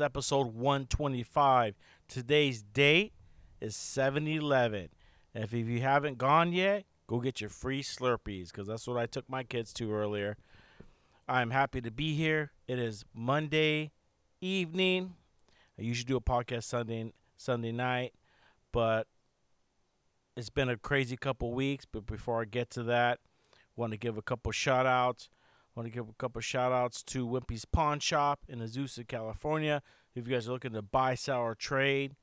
Is episode 125. Today's date is 7 11. And if you haven't gone yet, go get your free Slurpees because that's what I took my kids to earlier. I'm happy to be here. It is Monday evening. I usually do a podcast Sunday Sunday night, but it's been a crazy couple weeks. But before I get to that, want to give a couple shout outs. Want to give a couple shout outs to Wimpy's Pawn Shop in Azusa, California. If you guys are looking to buy, sell, or trade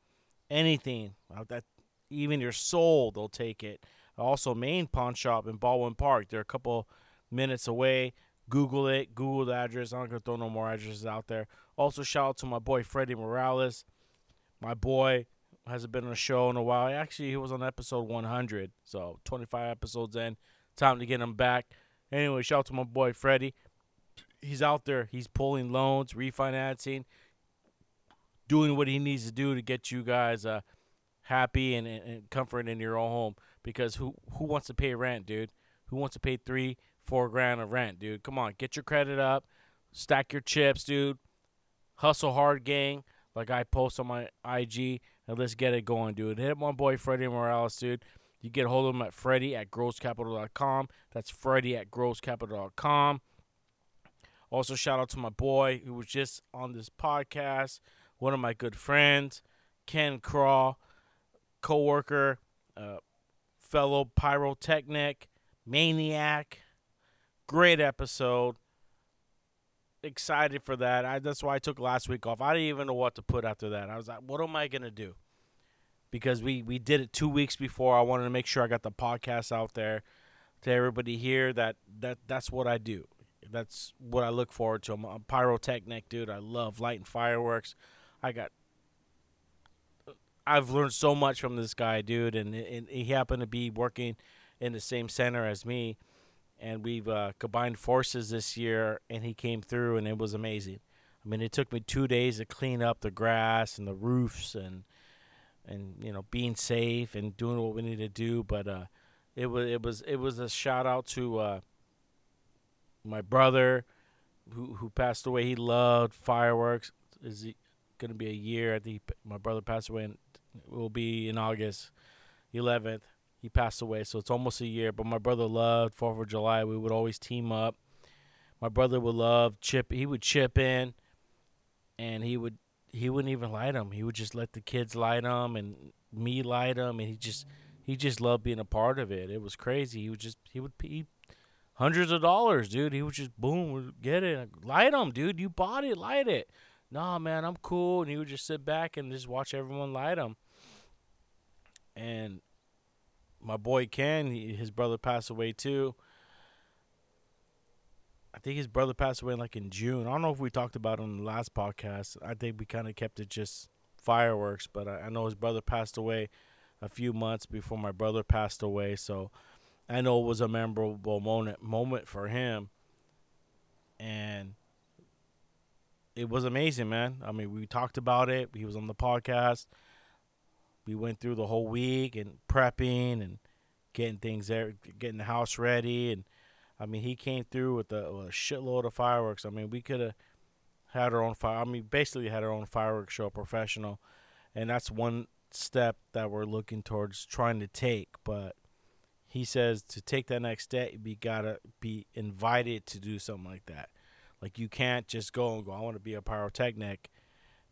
anything, uh, that even your soul, they'll take it. Also, Main Pawn Shop in Baldwin Park. They're a couple minutes away. Google it. Google the address. I'm not gonna throw no more addresses out there. Also, shout out to my boy Freddie Morales. My boy hasn't been on a show in a while. Actually, he was on episode 100, so 25 episodes in. Time to get him back. Anyway, shout out to my boy Freddie. He's out there. He's pulling loans, refinancing, doing what he needs to do to get you guys uh, happy and, and, comfort in your own home. Because who who wants to pay rent, dude? Who wants to pay three, four grand of rent, dude? Come on, get your credit up, stack your chips, dude. Hustle hard, gang. Like I post on my IG, and let's get it going, dude. Hit my boy Freddie Morales, dude. You get a hold of him at Freddie at grosscapital.com. That's Freddie at grosscapital.com. Also, shout out to my boy who was just on this podcast, one of my good friends, Ken Craw, co-worker, uh, fellow pyrotechnic, maniac. Great episode. Excited for that. I, that's why I took last week off. I didn't even know what to put after that. I was like, what am I gonna do? Because we we did it two weeks before. I wanted to make sure I got the podcast out there to everybody here. That that that's what I do. That's what I look forward to. I'm a pyrotechnic, dude. I love lighting fireworks. I got. I've learned so much from this guy, dude, and, and he happened to be working in the same center as me, and we've uh, combined forces this year, and he came through, and it was amazing. I mean, it took me two days to clean up the grass and the roofs, and and you know being safe and doing what we need to do, but uh, it was it was it was a shout out to uh, my brother who who passed away. He loved fireworks. Is going to be a year? I think my brother passed away. and will be in August 11th. He passed away, so it's almost a year. But my brother loved Fourth of July. We would always team up. My brother would love chip. He would chip in, and he would he wouldn't even light them. He would just let the kids light them and me light them, and he just he just loved being a part of it. It was crazy. He would just he would he hundreds of dollars, dude. He would just boom, get it, light them, dude. You bought it, light it. Nah, man, I'm cool. And he would just sit back and just watch everyone light them. And my boy Ken, he, his brother passed away too. I think his brother passed away like in June. I don't know if we talked about it on the last podcast. I think we kind of kept it just fireworks, but I, I know his brother passed away a few months before my brother passed away. So I know it was a memorable moment moment for him, and it was amazing, man. I mean, we talked about it. He was on the podcast. We went through the whole week and prepping and getting things there, getting the house ready, and I mean, he came through with a, a shitload of fireworks. I mean, we could have had our own fire. I mean, basically had our own fireworks show, professional, and that's one step that we're looking towards trying to take. But he says to take that next step, you gotta be invited to do something like that. Like you can't just go and go. I want to be a pyrotechnic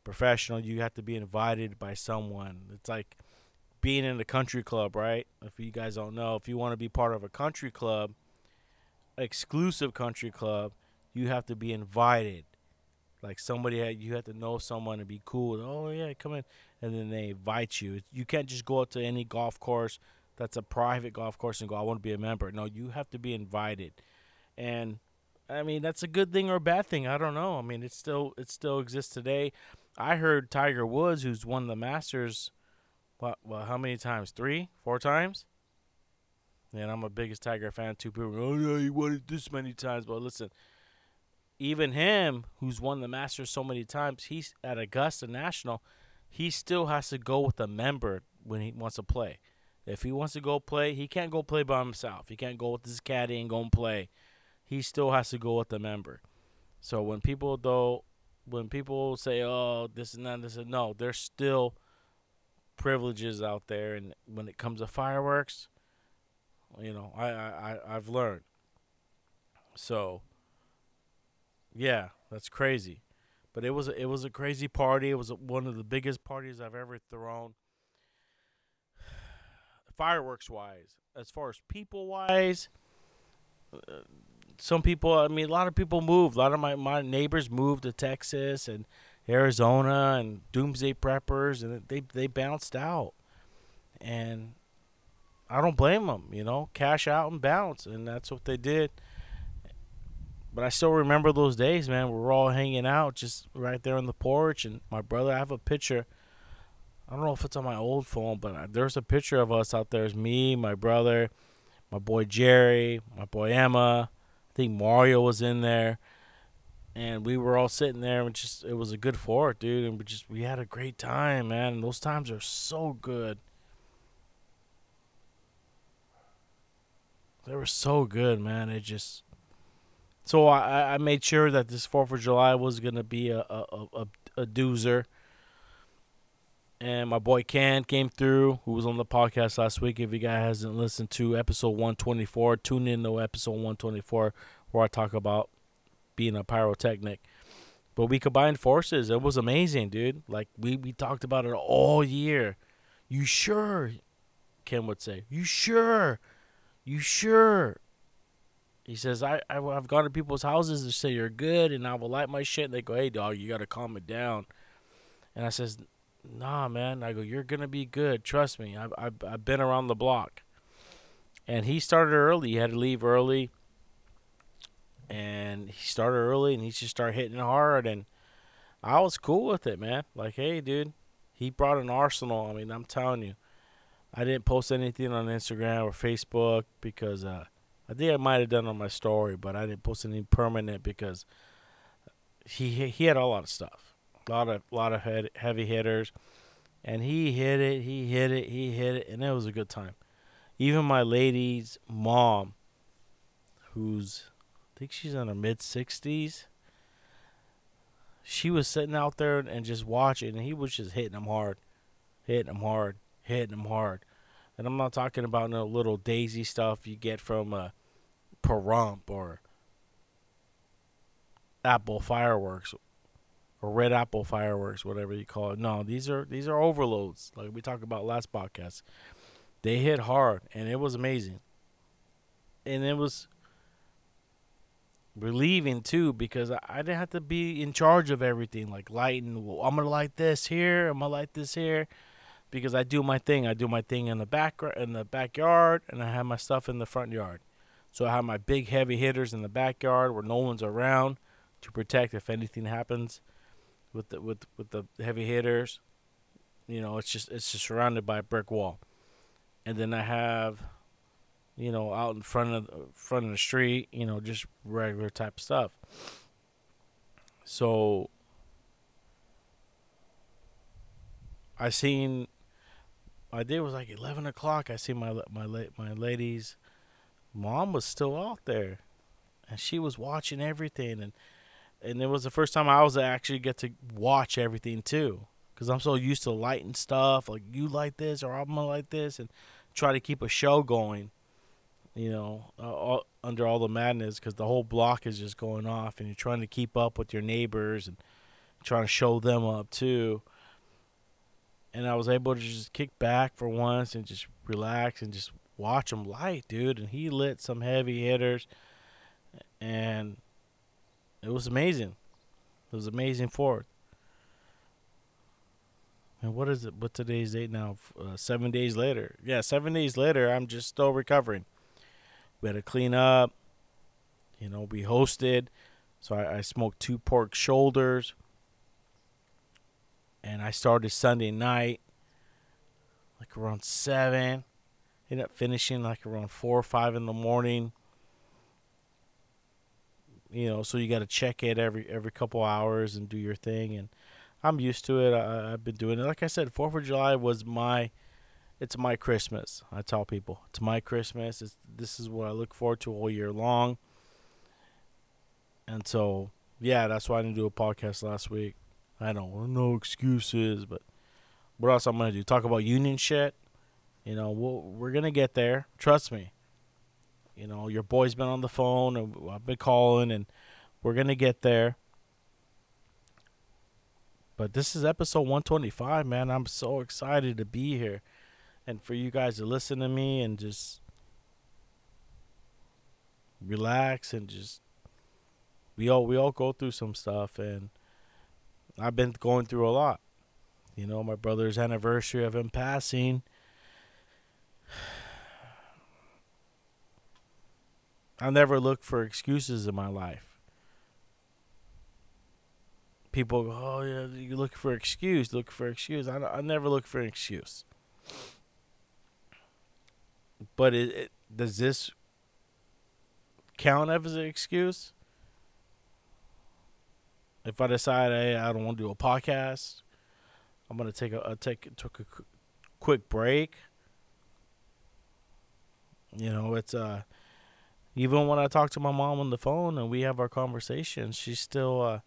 professional. You have to be invited by someone. It's like being in a country club, right? If you guys don't know, if you want to be part of a country club, exclusive country club, you have to be invited. Like somebody, had, you have to know someone to be cool. Oh yeah, come in, and then they invite you. You can't just go out to any golf course that's a private golf course and go, I want to be a member. No, you have to be invited, and I mean that's a good thing or a bad thing. I don't know. I mean it still it still exists today. I heard Tiger Woods, who's won the Masters, what well how many times? Three, four times. And I'm a biggest Tiger fan too. People, oh yeah, he won it this many times. But listen, even him, who's won the Masters so many times, he's at Augusta National. He still has to go with a member when he wants to play. If he wants to go play, he can't go play by himself. He can't go with his caddy and go and play. He still has to go with a member. So when people though, when people say, "Oh, this and that," this and no, there's still privileges out there. And when it comes to fireworks, you know, I I I've learned. So. Yeah, that's crazy. But it was it was a crazy party. It was one of the biggest parties I've ever thrown fireworks wise. As far as people wise, uh, some people, I mean, a lot of people moved. A lot of my, my neighbors moved to Texas and Arizona and Doomsday Preppers, and they, they bounced out. And I don't blame them, you know, cash out and bounce. And that's what they did. But I still remember those days, man. We were all hanging out just right there on the porch. And my brother, I have a picture I don't know if it's on my old phone, but there's a picture of us out there. It's me, my brother, my boy Jerry, my boy Emma. I think Mario was in there, and we were all sitting there, and just it was a good fort, dude. And we just we had a great time, man. And those times are so good. They were so good, man. It just so I I made sure that this Fourth of July was gonna be a a a, a doozer and my boy Ken came through, who was on the podcast last week. If you guys hasn't listened to episode 124, tune in to episode 124 where I talk about being a pyrotechnic. But we combined forces. It was amazing, dude. Like we we talked about it all year. You sure? Ken would say. You sure? You sure? He says, I, I have gone to people's houses to say you're good, and I will light my shit. And they go, Hey, dog, you gotta calm it down. And I says, nah, man. I go, you're gonna be good. Trust me. I've I've, I've been around the block. And he started early. He had to leave early. And he started early, and he just started hitting hard. And I was cool with it, man. Like, hey, dude, he brought an arsenal. I mean, I'm telling you, I didn't post anything on Instagram or Facebook because uh, I think I might have done on my story, but I didn't post anything permanent because he he had a lot of stuff a lot of lot of head, heavy hitters, and he hit it, he hit it, he hit it, and it was a good time. Even my lady's mom, who's I think she's in her mid sixties, she was sitting out there and just watching, and he was just hitting them hard, hitting them hard, hitting them hard. And I'm not talking about no little daisy stuff you get from a Pahrump or Apple Fireworks or red apple fireworks, whatever you call it. No, these are these are overloads, like we talked about last podcast. They hit hard, and it was amazing. And it was relieving too because I, didn't have to be in charge of everything, like lighting. Well, I'm gonna light this here. I'm gonna light this here, because I do my thing. I do my thing in the back in the backyard, and I have my stuff in the front yard. So I have my big heavy hitters in the backyard where no one's around to protect if anything happens with the with with the heavy hitters. You know, it's just it's just surrounded by a brick wall, and then I have, you know, out in front of front of the street, you know, just regular type stuff. So I seen my day was like eleven o'clock. I see my my my lady's mom was still out there, and she was watching everything and and it was the first time I was actually get to watch everything too, because I'm so used to lighting stuff like you like this or I'm gonna like this, and try to keep a show going. You know, uh, all, under all the madness, because the whole block is just going off, and you're trying to keep up with your neighbors and trying to show them up too. And I was able to just kick back for once and just relax and just watch him light, dude. And he lit some heavy hitters, and it was amazing. It was amazing Fourth. And what is it? What today's date now? Uh, seven days later. Yeah, seven days later. I'm just still recovering. We had clean up. You know, we hosted. So I, I smoked two pork shoulders. And I started Sunday night, like around seven. Ended up finishing like around four or five in the morning. You know, so you got to check it every every couple hours and do your thing. And I'm used to it. I, I've been doing it. Like I said, Fourth of July was my it's my Christmas. I tell people it's my Christmas. It's, this is what I look forward to all year long. And so, yeah, that's why I didn't do a podcast last week. I don't want no excuses, but what else I'm gonna do? Talk about union shit. You know, we'll, we're gonna get there. Trust me. You know, your boy's been on the phone, and I've been calling, and we're gonna get there. But this is episode 125, man. I'm so excited to be here and for you guys to listen to me and just relax and just we all we all go through some stuff and I've been going through a lot. You know, my brother's anniversary of him passing. I never look for excuses in my life. People go, "Oh yeah, you look for excuse, look for excuse." I, I never look for an excuse. But it, it, does this count as an excuse? If I decide, hey, I don't want to do a podcast, I'm gonna take a, a take took a quick break. You know, it's uh, even when I talk to my mom on the phone and we have our conversations, she's still uh,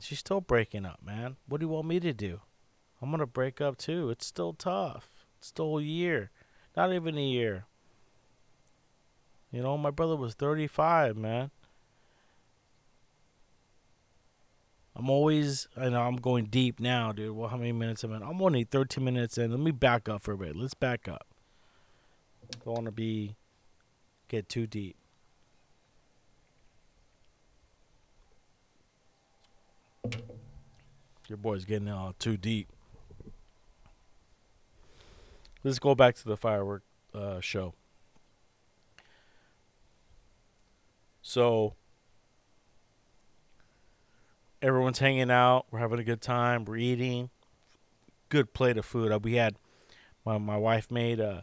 she's still breaking up, man. What do you want me to do? I'm gonna break up too. It's still tough. It's still a year. Not even a year. You know, my brother was 35, man. I'm always, I know I'm going deep now, dude. Well, how many minutes am I? I'm only 13 minutes in. Let me back up for a bit. Let's back up. Don't want to be, get too deep. Your boy's getting all too deep. Let's go back to the firework uh, show. So everyone's hanging out. We're having a good time. We're eating. Good plate of food. Uh, we had my my wife made uh,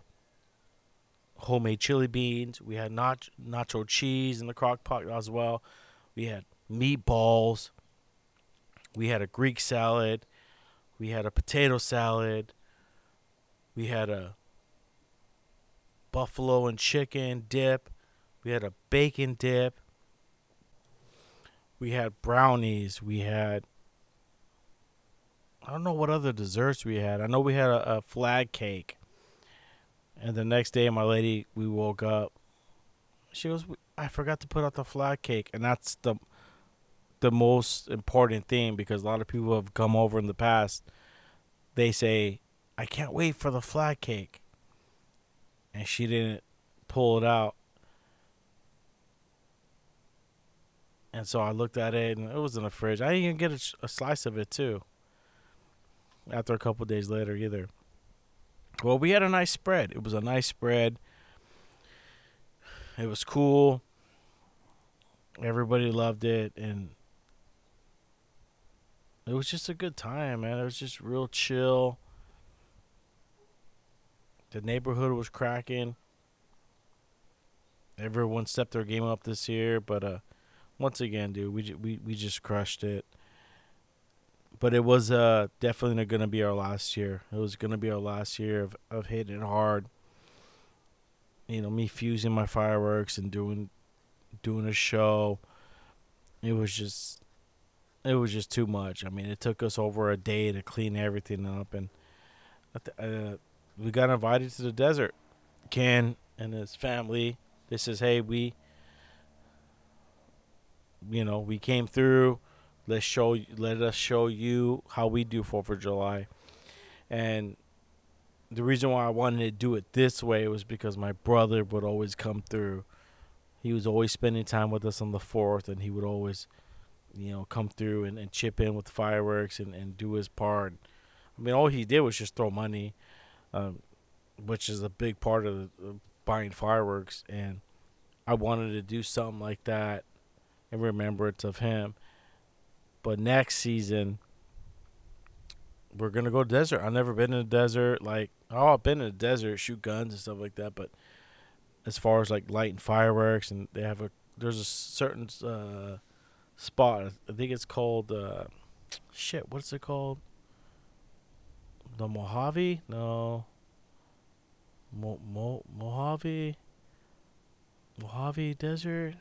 homemade chili beans. We had nach- nacho cheese in the crock pot as well. We had meatballs. We had a Greek salad. We had a potato salad. We had a buffalo and chicken dip. We had a bacon dip. We had brownies. We had. I don't know what other desserts we had. I know we had a, a flag cake. And the next day, my lady, we woke up. She goes, I forgot to put out the flag cake. And that's the the most important thing because a lot of people have come over in the past. They say, I can't wait for the flag cake. And she didn't pull it out. And so I looked at it and it was in the fridge. I didn't even get a, a slice of it, too. After a couple days later, either. Well, we had a nice spread. It was a nice spread. It was cool. Everybody loved it. And it was just a good time, man. It was just real chill. The neighborhood was cracking. Everyone stepped their game up this year, but uh, once again, dude, we we we just crushed it. But it was uh definitely gonna be our last year. It was gonna be our last year of of hitting it hard. You know, me fusing my fireworks and doing doing a show. It was just it was just too much. I mean, it took us over a day to clean everything up, and uh, we got invited to the desert. Ken and his family. They says, "Hey, we, you know, we came through. Let's show. Let us show you how we do Fourth of July." And the reason why I wanted to do it this way was because my brother would always come through. He was always spending time with us on the fourth, and he would always, you know, come through and, and chip in with fireworks and, and do his part. I mean, all he did was just throw money, um, which is a big part of, the, of buying fireworks. And I wanted to do something like that in remembrance of him. But next season, we're gonna go desert. I've never been in a desert. Like, oh, I've been in a desert, shoot guns and stuff like that. But as far as like lighting fireworks, and they have a there's a certain uh, spot. I think it's called uh, shit. What's it called? The Mojave? No. Mo Mo Mojave. Mojave Desert.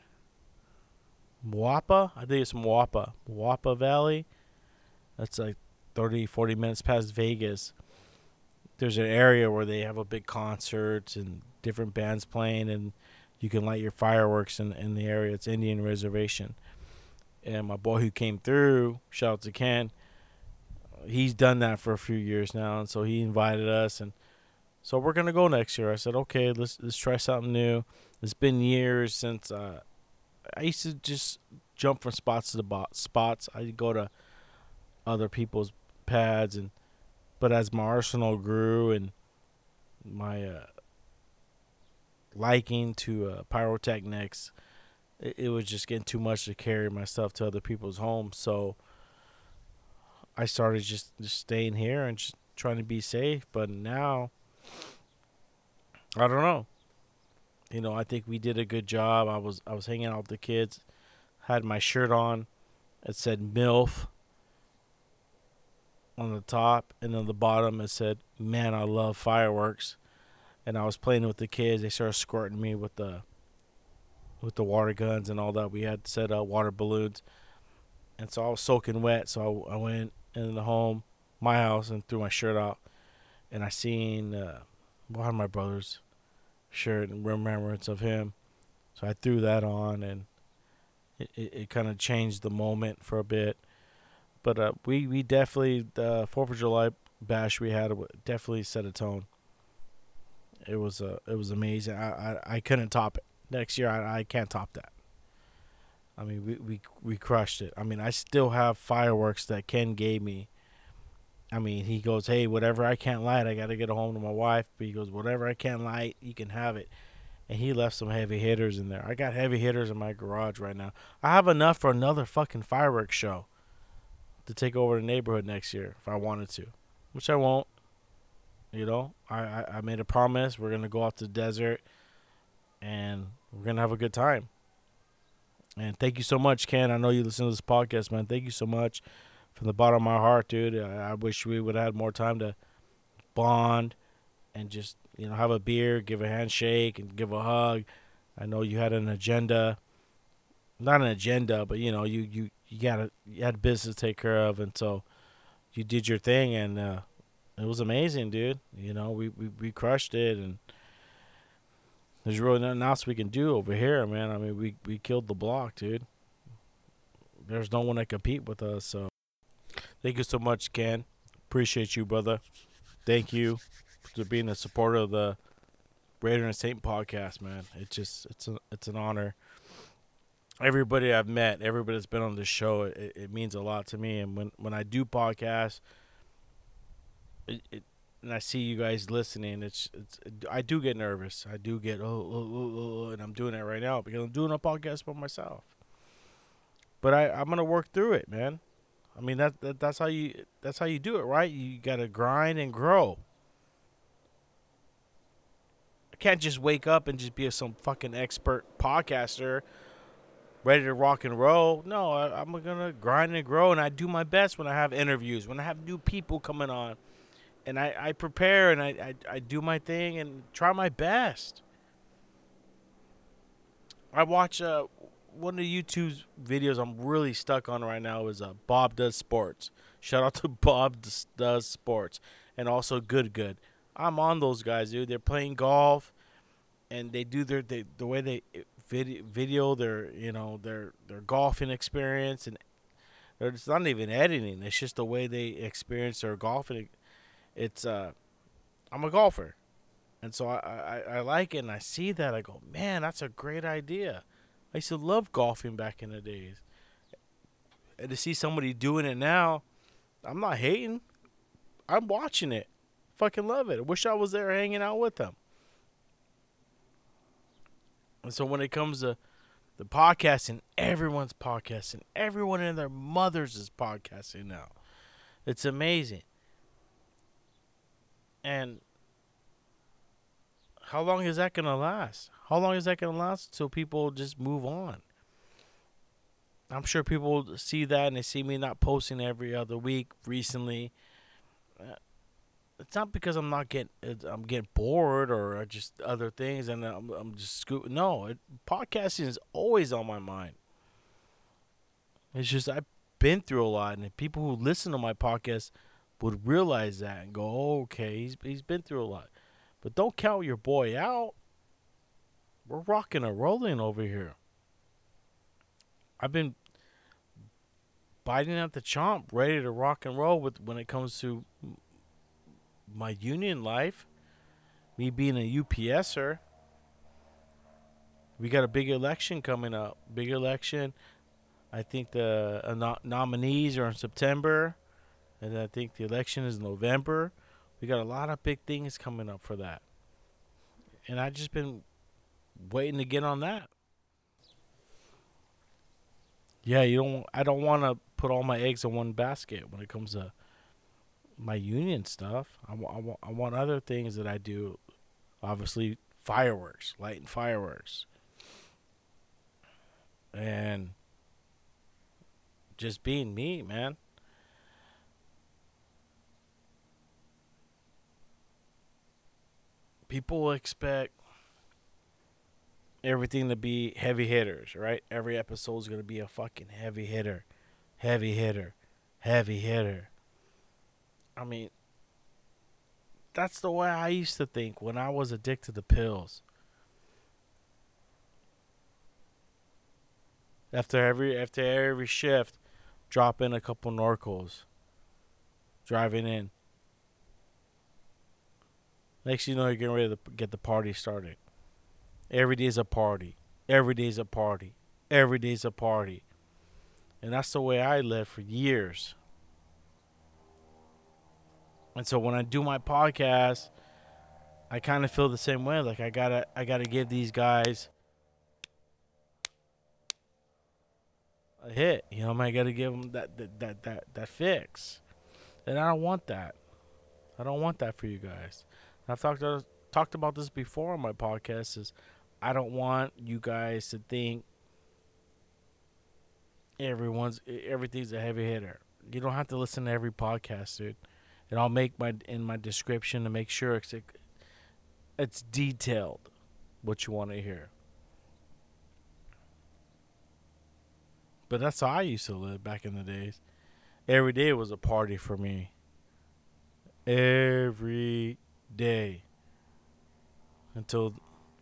Moapa? I think it's Moapa. Moapa Valley. That's like 30, 40 minutes past Vegas. There's an area where they have a big concert and different bands playing, and you can light your fireworks in, in the area. It's Indian Reservation. And my boy who came through, shout out to Ken, he's done that for a few years now, and so he invited us, and so we're gonna go next year. I said, okay, let's let's try something new. It's been years since uh, I used to just jump from spots to the bo- spots. I'd go to other people's pads, and but as my arsenal grew and my uh, liking to uh, pyrotechnics, it, it was just getting too much to carry my stuff to other people's homes. So I started just, just staying here and just trying to be safe. But now, I don't know. You know, I think we did a good job. I was I was hanging out with the kids, had my shirt on. It said MILF on the top, and on the bottom it said, "Man, I love fireworks." And I was playing with the kids. They started squirting me with the with the water guns and all that. We had set up water balloons, and so I was soaking wet. So I, I went in the home, my house, and threw my shirt out, and I seen uh, one of my brother's shirt in remembrance of him. So I threw that on, and it, it, it kind of changed the moment for a bit. But uh, we we definitely the Fourth of July bash we had definitely set a tone. It was uh, it was amazing. I, I, I couldn't top it. Next year I, I can't top that. I mean, we, we we crushed it. I mean, I still have fireworks that Ken gave me. I mean, he goes, "Hey, whatever I can't light, I got to get home to my wife." But he goes, "Whatever I can't light, you can have it." And he left some heavy hitters in there. I got heavy hitters in my garage right now. I have enough for another fucking fireworks show to take over the neighborhood next year if I wanted to, which I won't. You know, I, I, I made a promise. We're gonna go out to the desert, and we're gonna have a good time. And thank you so much, Ken. I know you listen to this podcast, man. Thank you so much from the bottom of my heart, dude. I, I wish we would have had more time to bond and just, you know, have a beer, give a handshake, and give a hug. I know you had an agenda. Not an agenda, but you know, you you you got a, you had business to take care of, and so you did your thing, and uh, it was amazing, dude. You know, we, we, we crushed it, and there's really nothing else we can do over here, man. I mean, we, we killed the block, dude. There's no one to compete with us. So, thank you so much, Ken. Appreciate you, brother. Thank you for being a supporter of the Raider and Saint podcast, man. It's just it's a, it's an honor. Everybody I've met, everybody that's been on the show, it, it means a lot to me. And when when I do podcasts, it, it and I see you guys listening, it's, it's I do get nervous. I do get oh, oh, oh, oh, oh and I'm doing it right now because I'm doing a podcast by myself. But I I'm gonna work through it, man. I mean that, that that's how you that's how you do it, right? You gotta grind and grow. I can't just wake up and just be some fucking expert podcaster ready to rock and roll. No, I, I'm gonna grind and grow, and I do my best when I have interviews, when I have new people coming on and I, I prepare and I, I, I do my thing and try my best. I watch uh one of the YouTube's videos I'm really stuck on right now is uh, Bob Does Sports. Shout out to Bob Does- Sports and also Good Good. I'm on those guys, dude. They're playing golf and they do their they, the way they video, video their you know their their golfing experience and it's not even editing. It's just the way they experience their golfing. It's uh, I'm a golfer, and so I, I I like it. and I see that I go, man, that's a great idea. I used to love golfing back in the days, and to see somebody doing it now, I'm not hating. I'm watching it. Fucking love it. I wish I was there hanging out with them. And so when it comes to the podcasting, everyone's podcasting. Everyone and their mothers is podcasting now. It's amazing. And how long is that going to last? How long is that going to last until people just move on? I'm sure people see that and they see me not posting every other week recently. Uh, it's not because I'm not getting I'm getting bored or just other things and I'm I'm just scoot. No, it, podcasting is always on my mind. It's just I've been through a lot, and people who listen to my podcast would realize that and go, oh, "Okay, he's he's been through a lot." But don't count your boy out. We're rocking and rolling over here. I've been biting at the chomp, ready to rock and roll with when it comes to my union life, me being a UPSer, we got a big election coming up. Big election. I think the uh, no- nominees are in September, and I think the election is in November. We got a lot of big things coming up for that, and I've just been waiting to get on that. Yeah, you don't. I don't want to put all my eggs in one basket when it comes to my union stuff. I, wa- I want other things that I do. Obviously, fireworks, lighting fireworks, and just being me, man. People expect everything to be heavy hitters, right? Every episode is gonna be a fucking heavy hitter, heavy hitter, heavy hitter. I mean, that's the way I used to think when I was addicted to pills. After every after every shift, drop in a couple Norcos. Driving in. Next you know you're getting ready to get the party started. Every day's a party. Every day's a party. Every day's a party. And that's the way I lived for years. And so when I do my podcast, I kind of feel the same way. Like I gotta, I gotta give these guys a hit. You know, I gotta give them that, that, that, that, that fix. And I don't want that. I don't want that for you guys. I've talked to, talked about this before on my podcast. Is I don't want you guys to think everyone's everything's a heavy hitter. You don't have to listen to every podcast, dude and I'll make my in my description to make sure it's it's detailed what you want to hear. But that's how I used to live back in the days. Every day was a party for me. Every day until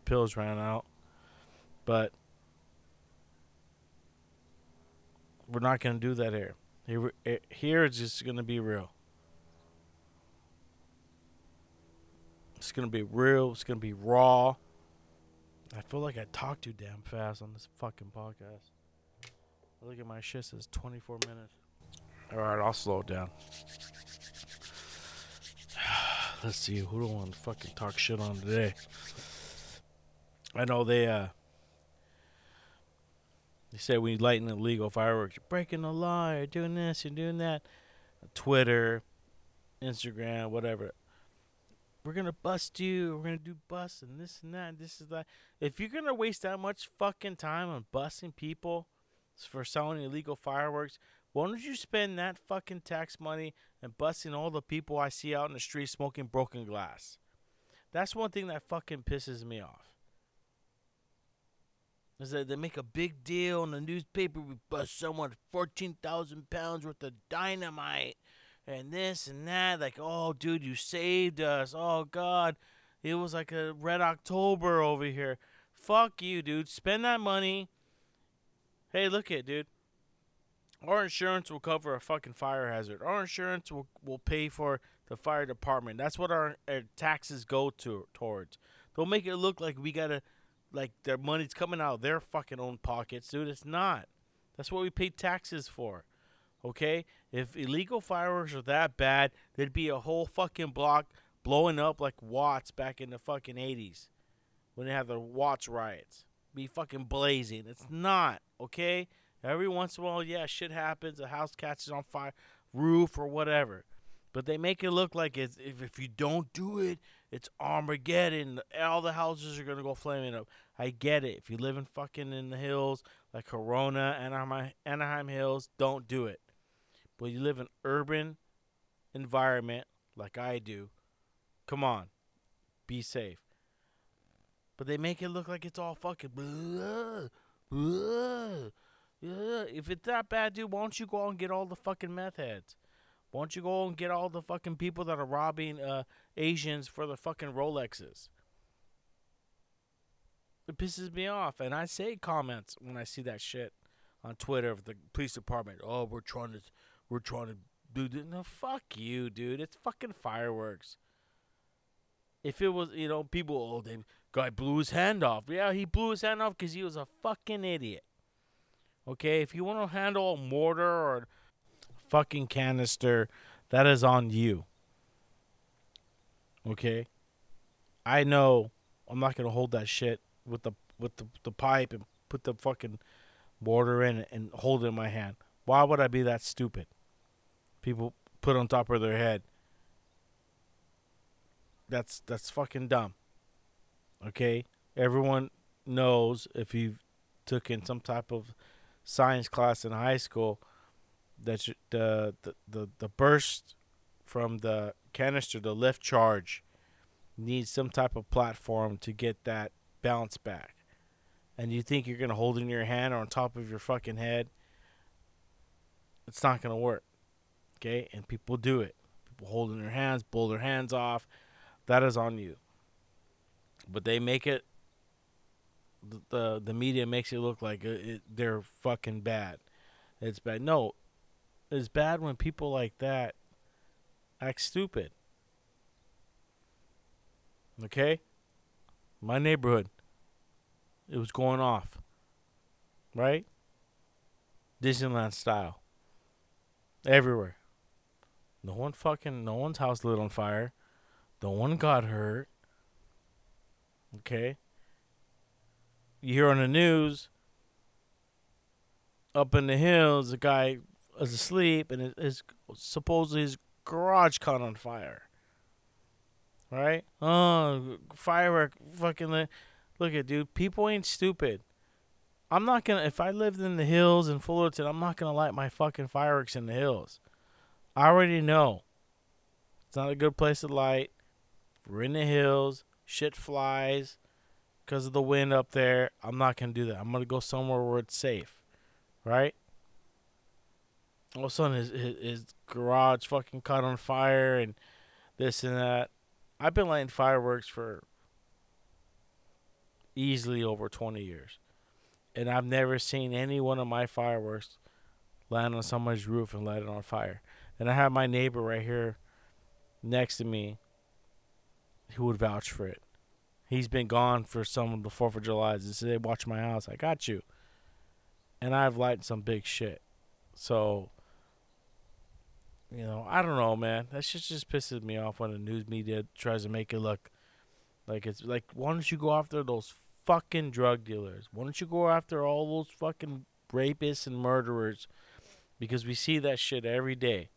pills ran out. But we're not going to do that here. Here, eh, here it's just going to be real. It's gonna be real. It's gonna be raw. I feel like I talk too damn fast on this fucking podcast. Look at my shit says 24 minutes. All right, I'll slow it down. Let's see who do I want to fucking talk shit on today. I know they uh they say when you lighting illegal fireworks, you're breaking the law, you're doing this, you're doing that. Twitter, Instagram, whatever we're gonna bust you. We're gonna do busts and this and that. And this is that. If you're gonna waste that much fucking time on busting people for selling illegal fireworks, why don't you spend that fucking tax money and busting all the people I see out in the street smoking broken glass? That's one thing that fucking pisses me off. Is that they make a big deal in the newspaper. We bust someone 14,000 pounds worth of dynamite and this and that. Like, oh, dude, you saved us. Oh, God. It was like a red October over here. Fuck you, dude. Spend that money. Hey, look at dude. Our insurance will cover a fucking fire hazard. Our insurance will, will pay for the fire department. That's what our, our taxes go to towards. Don't make it look like we gotta like their money's coming out of their fucking own pockets, dude. It's not. That's what we pay taxes for. Okay? If illegal fireworks are that bad, there'd be a whole fucking block blowing up like Watts back in the fucking 80s when they had the Watts riots. Be fucking blazing. It's not, okay? Every once in a while, yeah, shit happens. A house catches on fire, roof or whatever. But they make it look like it's, if, if you don't do it, it's Armageddon. All the houses are gonna go flaming up. I get it. If you live in fucking in the hills like Corona, Anaheim, Anaheim Hills, don't do it. But you live in urban environment like I do. Come on, be safe. But they make it look like it's all fucking. Blah, blah. If it's that bad, dude, why don't you go out and get all the fucking meth heads? Why don't you go and get all the fucking people that are robbing uh, Asians for the fucking Rolexes? It pisses me off, and I say comments when I see that shit on Twitter of the police department. Oh, we're trying to, we're trying to do this. No, fuck you, dude. It's fucking fireworks. If it was, you know, people, oh, the guy blew his hand off. Yeah, he blew his hand off because he was a fucking idiot. Okay, if you want to handle a mortar or fucking canister, that is on you. Okay? I know I'm not gonna hold that shit with the with the, the pipe and put the fucking mortar in and hold it in my hand. Why would I be that stupid? People put on top of their head. That's that's fucking dumb. Okay? Everyone knows if you've in some type of science class in high school that the, the the the burst from the canister, the lift charge, needs some type of platform to get that bounce back. And you think you're gonna hold it in your hand or on top of your fucking head? It's not gonna work. Okay, and people do it. People hold in their hands, pull their hands off. That is on you. But they make it. The the, media makes it look like it, it, they're fucking bad. It's bad. No, it's bad when people like that act stupid. Okay? My neighborhood. It was going off. Right? Disneyland style. Everywhere. No one fucking no one's house lit on fire. No one got hurt. Okay? You hear on the news up in the hills, a guy is asleep and his, supposedly his garage caught on fire. Right? Oh, firework! Fucking li- look at dude. People ain't stupid. I'm not gonna. If I lived in the hills in Fullerton, I'm not gonna light my fucking fireworks in the hills. I already know. It's not a good place to light. We're in the hills. Shit flies because of the wind up there. I'm not gonna do that. I'm gonna go somewhere where it's safe. Right? All of a sudden his, his his garage fucking caught on fire and this and that. I've been lighting fireworks for easily over 20 years. And I've never seen any one of my fireworks land on somebody's roof and light it on fire. And I have my neighbor right here next to me who would vouch for it. He's been gone for some of the 4th of July's. He said, watch my house. I got you. And I've lighted some big shit. So, you know, I don't know, man. That shit just pisses me off when the news media tries to make it look like it's like, why don't you go after those fucking drug dealers? Why don't you go after all those fucking rapists and murderers? Because we see that shit every day.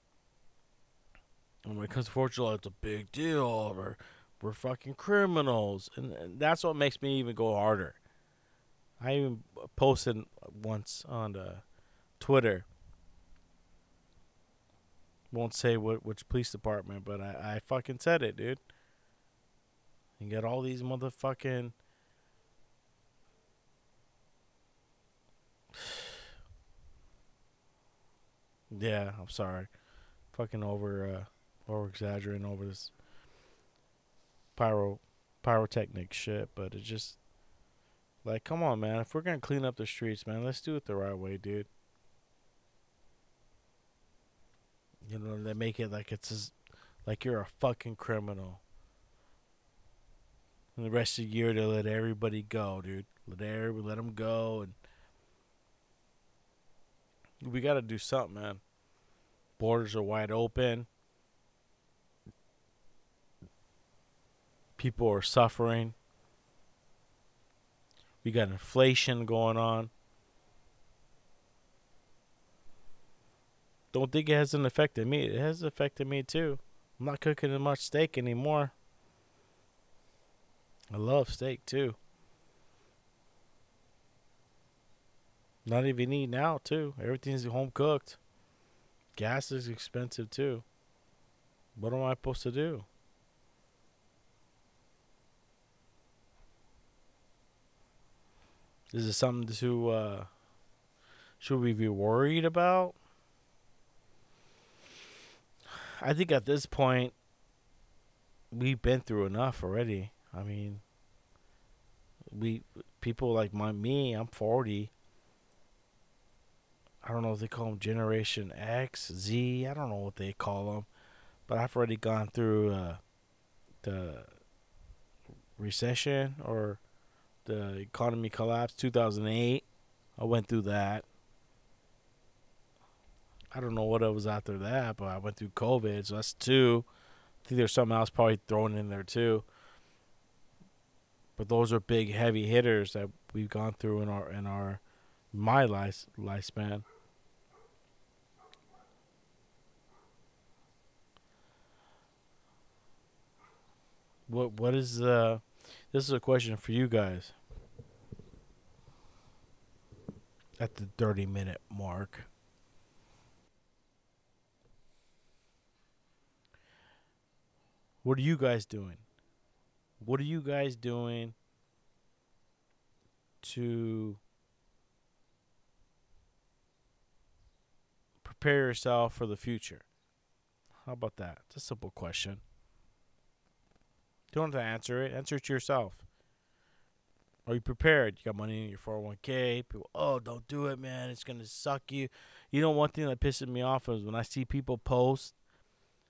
And when it comes to July, it's a big deal. We're, we're fucking criminals. And, and that's what makes me even go harder. I even posted once on the Twitter won't say what which police department, but I, I fucking said it, dude. You got all these motherfucking Yeah, I'm sorry. Fucking over uh over exaggerating over this pyro pyrotechnic shit, but it's just like come on man, if we're gonna clean up the streets, man, let's do it the right way, dude. You know, they make it like it's as, like you're a fucking criminal. And the rest of the year they let everybody go, dude. Let every let them go and we got to do something, man. Borders are wide open. People are suffering. We got inflation going on. Don't think it hasn't affected me. It has affected me too. I'm not cooking as much steak anymore. I love steak too. Not even eating out too. Everything's home cooked. Gas is expensive too. What am I supposed to do? Is it something to uh should we be worried about? I think at this point we've been through enough already. I mean, we people like my me, I'm 40. I don't know if they call them Generation X, Z. I don't know what they call them, but I've already gone through uh, the recession or the economy collapse 2008. I went through that. I don't know what it was after that, but I went through COVID, so that's two. I think there's something else probably thrown in there too. But those are big, heavy hitters that we've gone through in our in our my life lifespan. What what is uh this is a question for you guys. At the 30 minute mark. What are you guys doing? What are you guys doing to prepare yourself for the future? How about that? It's a simple question. Don't have to answer it. Answer it yourself. Are you prepared? You got money in your 401k. People, oh, don't do it, man. It's going to suck you. You know, one thing that pisses me off is when I see people post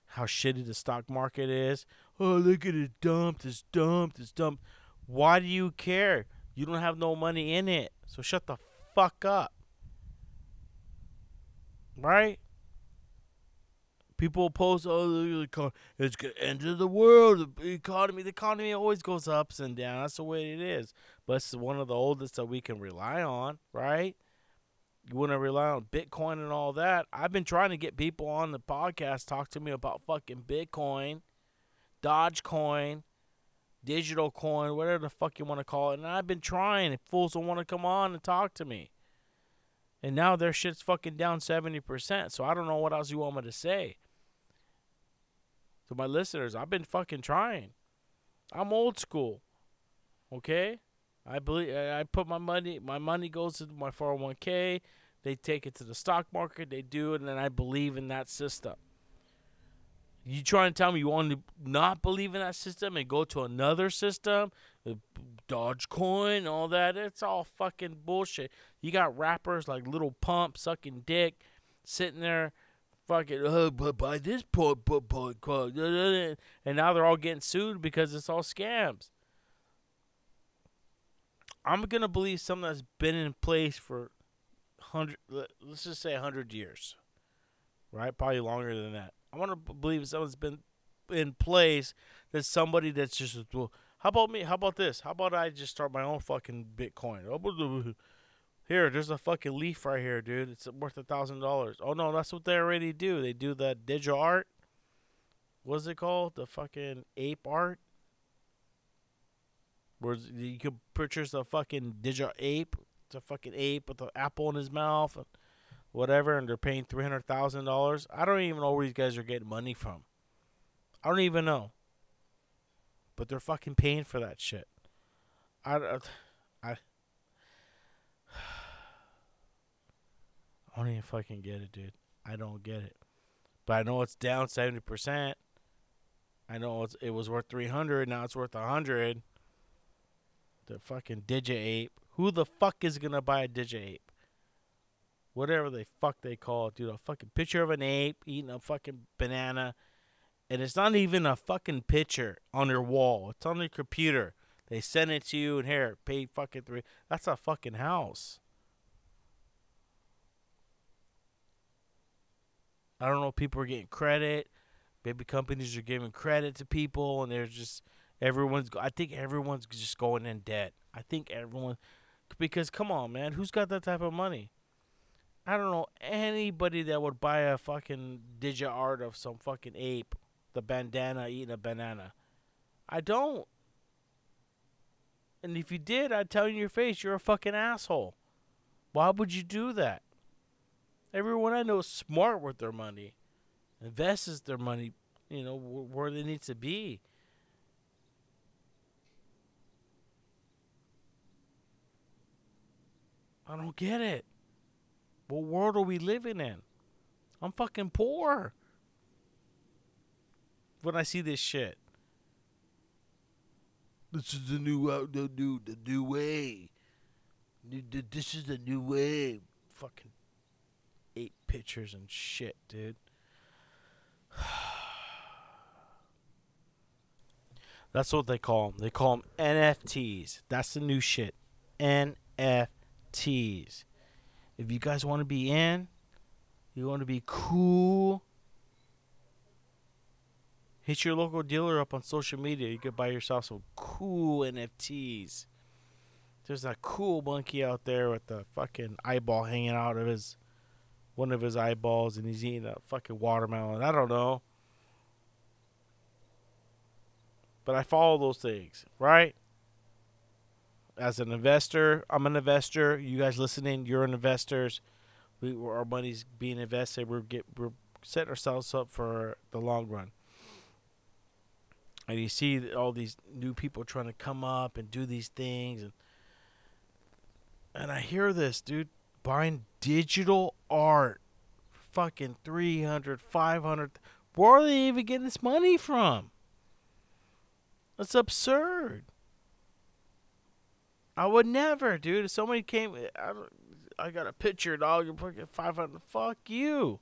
how shitty the stock market is. Oh, look at it dumped. It's dumped. It's dumped. Why do you care? You don't have no money in it. So shut the fuck up. Right? People post, oh, it's the end of the world. The economy, the economy always goes ups and downs. That's the way it is. But it's one of the oldest that we can rely on, right? You want to rely on Bitcoin and all that. I've been trying to get people on the podcast talk to me about fucking Bitcoin, Dogecoin, digital coin, whatever the fuck you want to call it. And I've been trying. Fools don't want to come on and talk to me. And now their shit's fucking down 70%. So I don't know what else you want me to say. To my listeners, I've been fucking trying. I'm old school. Okay? I believe I put my money my money goes to my 401k. They take it to the stock market, they do it and then I believe in that system. You trying to tell me you want to not believe in that system and go to another system, Dogecoin, all that? It's all fucking bullshit. You got rappers like Lil Pump sucking dick, sitting there, fucking, oh, but buy this point, but, but, and now they're all getting sued because it's all scams. I'm gonna believe something that's been in place for hundred. Let's just say hundred years, right? Probably longer than that. I want to believe something's been in place that somebody that's just well. How about me? How about this? How about I just start my own fucking Bitcoin? Oh, uh, here, there's a fucking leaf right here, dude. It's worth a thousand dollars. Oh no, that's what they already do. They do the digital art. What's it called? The fucking ape art. Where you can purchase a fucking digital ape. It's a fucking ape with an apple in his mouth and whatever, and they're paying three hundred thousand dollars. I don't even know where these guys are getting money from. I don't even know. But they're fucking paying for that shit. I, I, I don't even fucking get it, dude. I don't get it. But I know it's down 70%. I know it's, it was worth 300, now it's worth a 100. The fucking Digiape. Who the fuck is to buy a Digiape? Whatever the fuck they call it, dude. A fucking picture of an ape eating a fucking banana. And it's not even a fucking picture on your wall. It's on your computer. They send it to you and here, pay fucking three. That's a fucking house. I don't know. if People are getting credit. Maybe companies are giving credit to people, and they're just everyone's. I think everyone's just going in debt. I think everyone, because come on, man, who's got that type of money? I don't know anybody that would buy a fucking digit art of some fucking ape, the bandana eating a banana. I don't. And if you did, I'd tell you in your face, you're a fucking asshole. Why would you do that? Everyone I know is smart with their money, invests their money, you know, where they need to be. I don't get it. What world are we living in? I'm fucking poor. When I see this shit. This is the new uh, the new the new way. This is the new way. Fucking eight pictures and shit, dude. That's what they call them. They call them NFTs. That's the new shit. NFTs. If you guys want to be in, you want to be cool, hit your local dealer up on social media. You could buy yourself some cool NFTs. There's that cool monkey out there with the fucking eyeball hanging out of his one of his eyeballs and he's eating a fucking watermelon. I don't know. But I follow those things, right? As an investor, I'm an investor. You guys listening, you're an investors. We our money's being invested. We're get we're setting ourselves up for the long run. And you see all these new people trying to come up and do these things and and I hear this, dude, buying digital art fucking 300, 500 where are they even getting this money from? That's absurd. I would never, dude. If somebody came, I, I got a picture, dog. You're fucking five hundred. Fuck you.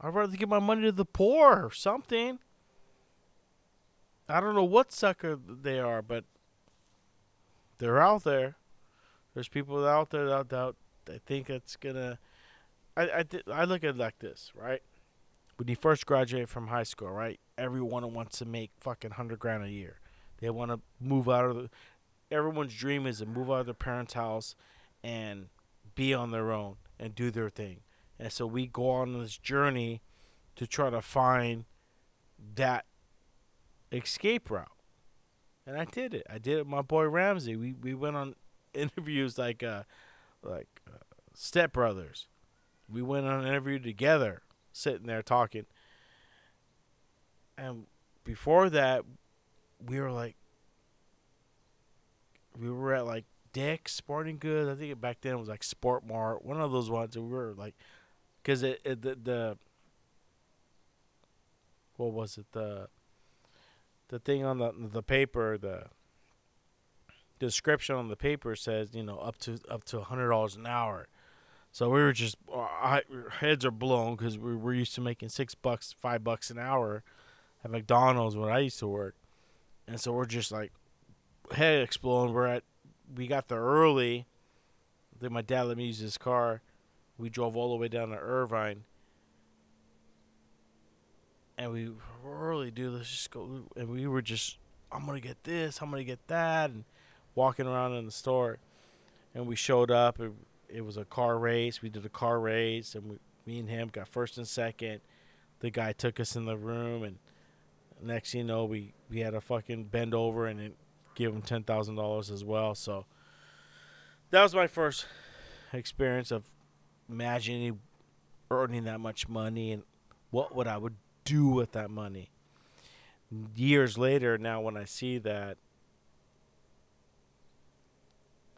I'd rather give my money to the poor or something. I don't know what sucker they are, but they're out there. There's people out there that, that, that think it's gonna. I I, th- I look at it like this, right? When you first graduate from high school, right? Everyone wants to make fucking hundred grand a year. They want to move out of the everyone's dream is to move out of their parents' house and be on their own and do their thing. And so we go on this journey to try to find that escape route. And I did it. I did it with my boy Ramsey. We we went on interviews like uh like uh, Step Brothers. We went on an interview together, sitting there talking. And before that, we were like, we were at like Dick's Sporting Goods. I think it back then it was like Sport Mart, one of those ones. And we were like, because it, it the, the what was it the the thing on the the paper the description on the paper says you know up to up to hundred dollars an hour. So we were just our heads are blown because we were used to making six bucks, five bucks an hour at McDonald's when I used to work, and so we're just like, head exploding. We're at we got there early. Then my dad let me use his car. We drove all the way down to Irvine. And we early, dude. Let's just go. And we were just, I'm gonna get this. I'm gonna get that, and walking around in the store. And we showed up. And it was a car race. We did a car race, and we, me and him got first and second. The guy took us in the room, and next you know, we we had to fucking bend over, and give him ten thousand dollars as well. So that was my first experience of imagining earning that much money and what would I would do with that money. Years later, now when I see that,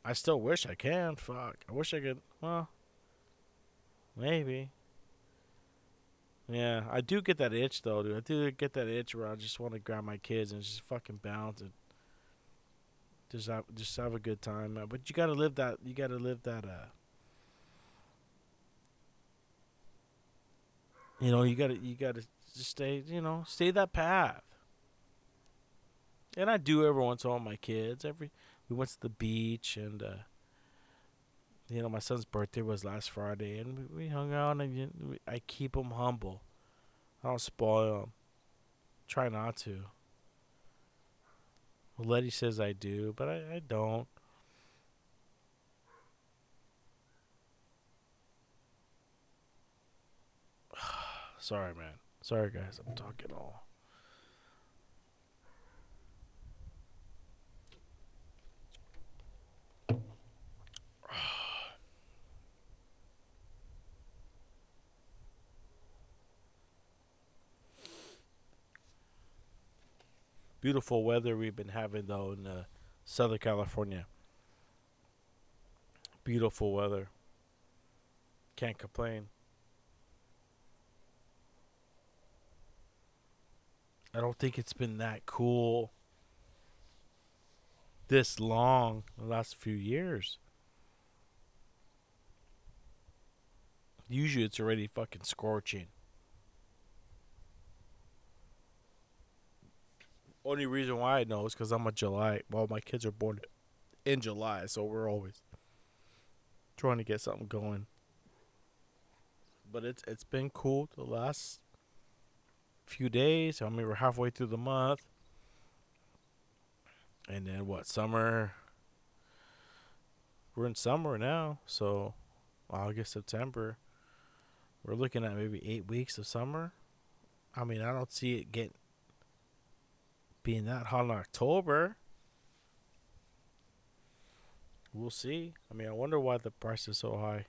I still wish I can. Fuck, I wish I could. Well, maybe Yeah, I do get that itch though, dude. I do get that itch where I just want to grab my kids and just fucking bounce and just have just have a good time. man. But you gotta live that. You gotta live that. Uh, you know, you gotta you gotta just stay. You know, stay that path. And I do every once in a while. My kids every we went to the beach and. uh you know, my son's birthday was last Friday, and we, we hung out, and we, I keep him humble. I don't spoil him. Try not to. Letty says I do, but I, I don't. Sorry, man. Sorry, guys. I'm talking all. Beautiful weather we've been having though in uh, Southern California. Beautiful weather. Can't complain. I don't think it's been that cool this long the last few years. Usually it's already fucking scorching. Only reason why I know is because I'm a July. Well, my kids are born in July, so we're always trying to get something going. But it's it's been cool the last few days. I mean, we're halfway through the month, and then what? Summer. We're in summer now, so August, September. We're looking at maybe eight weeks of summer. I mean, I don't see it getting being that hot in October. We'll see. I mean, I wonder why the price is so high.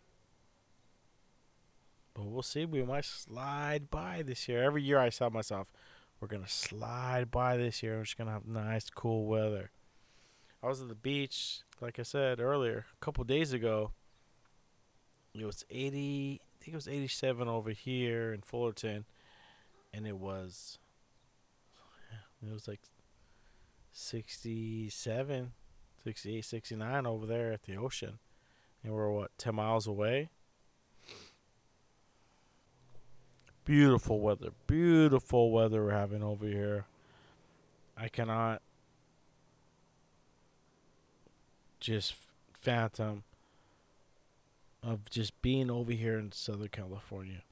But we'll see. We might slide by this year. Every year I tell myself, we're going to slide by this year. We're just going to have nice, cool weather. I was at the beach, like I said earlier, a couple days ago. It was 80, I think it was 87 over here in Fullerton. And it was it was like 67, 68, 69 over there at the ocean. And we're, what, 10 miles away? Beautiful weather. Beautiful weather we're having over here. I cannot just phantom of just being over here in Southern California.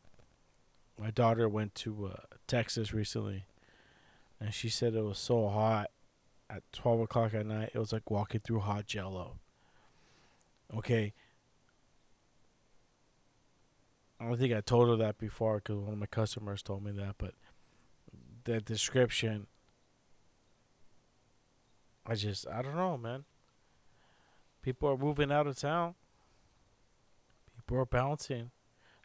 My daughter went to uh, Texas recently and she said it was so hot at 12 o'clock at night it was like walking through hot jello. Okay. I don't think i told her that before because one of my customers told me that but the description i just i don't know man. People are moving out of town. People are bouncing.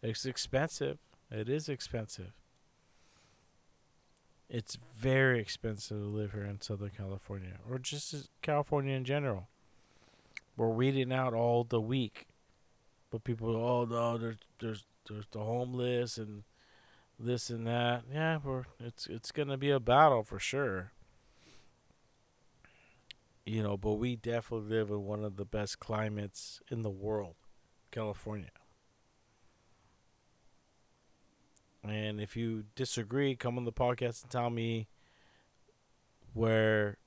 It's expensive. It is expensive it's very expensive to live here in Southern California or just California in general. We're weeding out all the weak, but people, oh no, there's there's there's the homeless and this and that. Yeah, we're it's it's gonna be a battle for sure. You know, but we definitely live in one of the best climates in the world, California. And if you disagree, come on the podcast and tell me where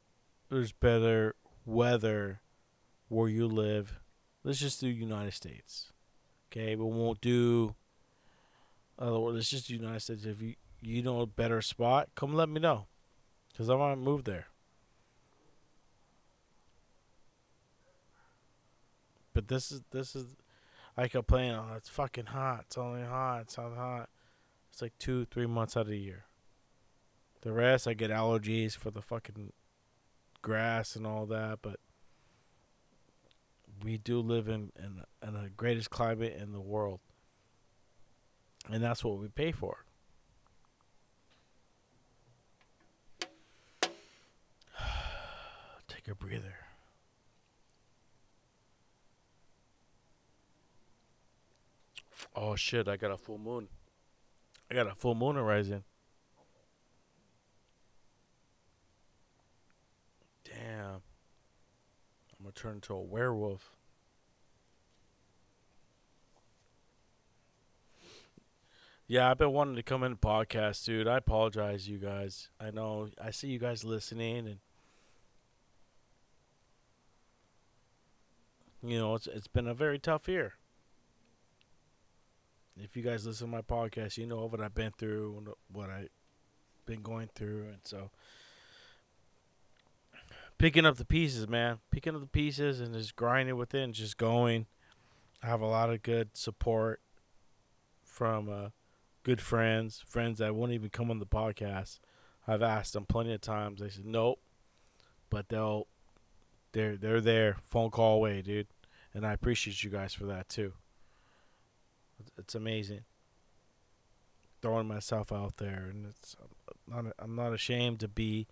there's better weather where you live. Let's just do United States. Okay, but we won't do other let's just do United States. If you you know a better spot, come let me know. Cause I want to move there. But this is this is I complain, oh it's fucking hot, it's only hot, it's not hot. It's like two, three months out of the year. The rest, I get allergies for the fucking grass and all that. But we do live in in, in the greatest climate in the world, and that's what we pay for. Take a breather. Oh shit! I got a full moon. I got a full moon rising. Damn. I'm gonna turn into a werewolf. Yeah, I've been wanting to come in podcast, dude. I apologize, you guys. I know I see you guys listening, and you know it's it's been a very tough year. If you guys listen to my podcast, you know what I've been through, what I've been going through, and so picking up the pieces, man. Picking up the pieces and just grinding within, just going. I have a lot of good support from uh, good friends, friends that won't even come on the podcast. I've asked them plenty of times. They said nope, but they'll they're they're there, phone call away, dude. And I appreciate you guys for that too. It's amazing. Throwing myself out there, and it's I'm not I'm not ashamed to be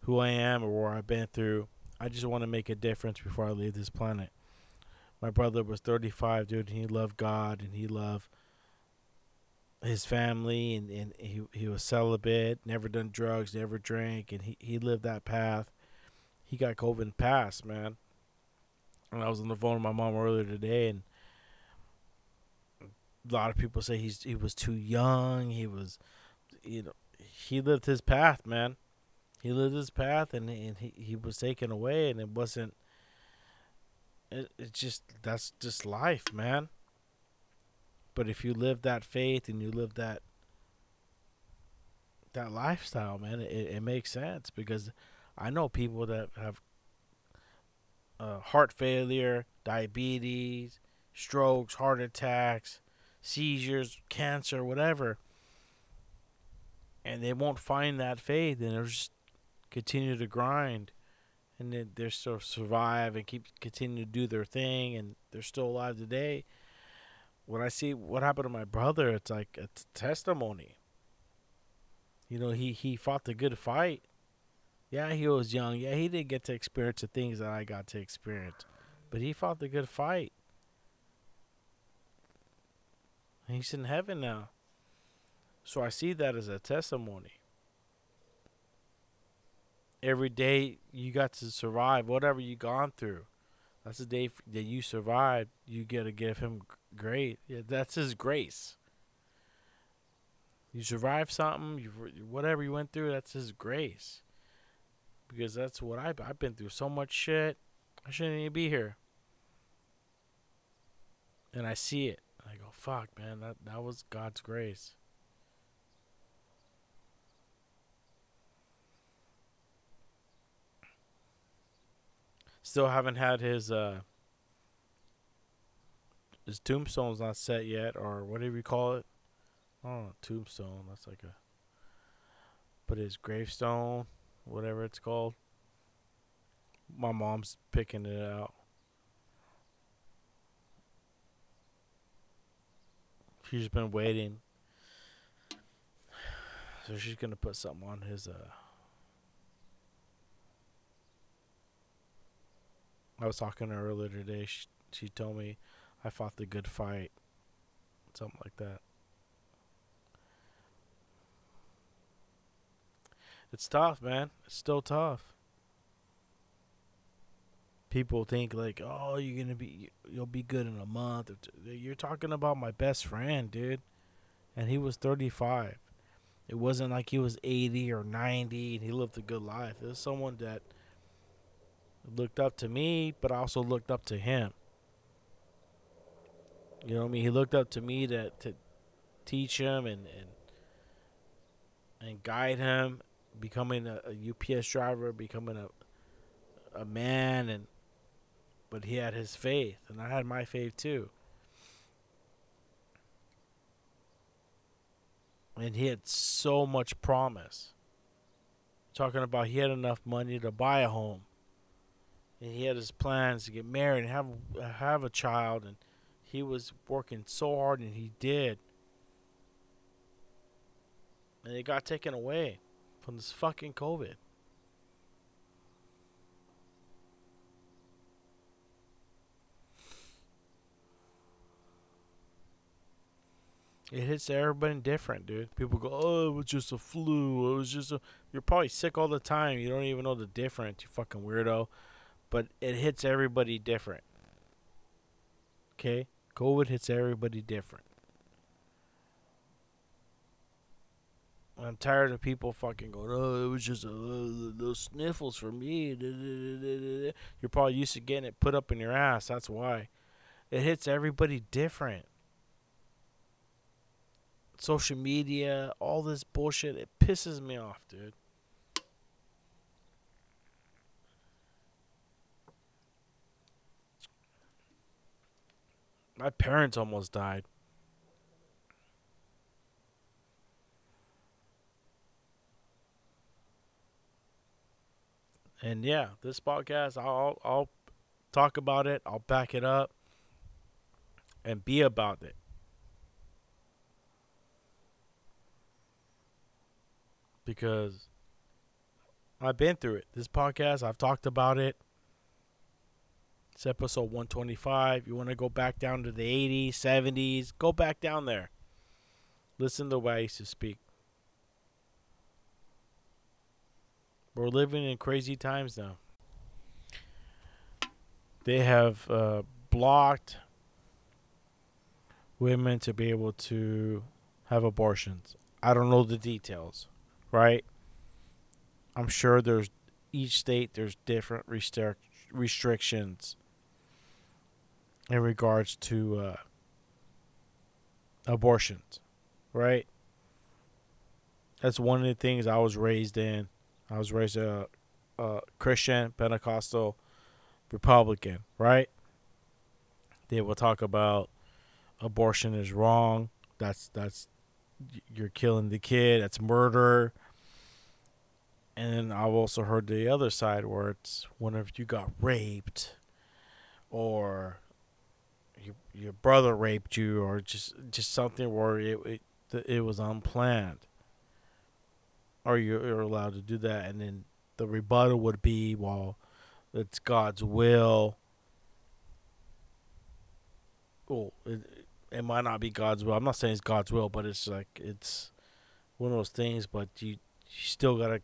who I am or where I've been through. I just want to make a difference before I leave this planet. My brother was 35, dude, and he loved God and he loved his family and, and he he was celibate, never done drugs, never drank, and he, he lived that path. He got COVID and passed, man. And I was on the phone with my mom earlier today and a lot of people say he's he was too young, he was you know he lived his path, man. He lived his path and and he, he was taken away and it wasn't it, it's just that's just life, man. But if you live that faith and you live that that lifestyle, man, it, it makes sense because I know people that have uh, heart failure, diabetes, strokes, heart attacks, seizures, cancer, whatever, and they won't find that faith, and they'll just continue to grind, and then they're still survive and keep continue to do their thing, and they're still alive today when I see what happened to my brother, it's like a t- testimony. You know, he he fought the good fight. Yeah, he was young. Yeah, he didn't get to experience the things that I got to experience, but he fought the good fight. He's in heaven now. So I see that as a testimony. Every day you got to survive whatever you gone through. That's the day that you survived. You got to give him great. Yeah, that's his grace. You survived something, you whatever you went through, that's his grace. Because that's what I've, I've been through so much shit. I shouldn't even be here. And I see it. I go, fuck, man, that, that was God's grace. Still haven't had his uh his tombstone's not set yet, or whatever you call it. Oh, tombstone. That's like a. But his gravestone, whatever it's called. My mom's picking it out. She's been waiting. So she's gonna put something on his uh I was talking to her earlier today. She she told me I fought the good fight. Something like that. It's tough, man. It's still tough. People think like, "Oh, you're gonna be, you'll be good in a month." You're talking about my best friend, dude, and he was 35. It wasn't like he was 80 or 90 and he lived a good life. It was someone that looked up to me, but I also looked up to him. You know what I mean? He looked up to me to to teach him and and and guide him, becoming a, a UPS driver, becoming a a man, and but he had his faith, and I had my faith too. And he had so much promise. Talking about he had enough money to buy a home and he had his plans to get married and have have a child and he was working so hard and he did and it got taken away from this fucking covid It hits everybody different, dude. People go, "Oh, it was just a flu. It was just a." You're probably sick all the time. You don't even know the difference. You fucking weirdo. But it hits everybody different. Okay, COVID hits everybody different. I'm tired of people fucking going, "Oh, it was just a, uh, those sniffles for me." You're probably used to getting it put up in your ass. That's why. It hits everybody different social media, all this bullshit, it pisses me off, dude. My parents almost died. And yeah, this podcast, I'll I'll talk about it. I'll back it up and be about it. Because I've been through it. This podcast, I've talked about it. It's episode 125. You want to go back down to the 80s, 70s, go back down there. Listen to the way I used to speak. We're living in crazy times now. They have uh, blocked women to be able to have abortions. I don't know the details right? I'm sure there's each state there's different restric- restrictions in regards to uh, abortions, right? That's one of the things I was raised in. I was raised a, a Christian, Pentecostal, Republican, right? They will talk about abortion is wrong. That's that's you're killing the kid. That's murder. And I've also heard the other side where it's whenever you got raped, or your your brother raped you, or just just something where it it, it was unplanned. Or you're allowed to do that, and then the rebuttal would be, well, it's God's will. Well, it, it might not be God's will. I'm not saying it's God's will, but it's like it's one of those things. But you you still gotta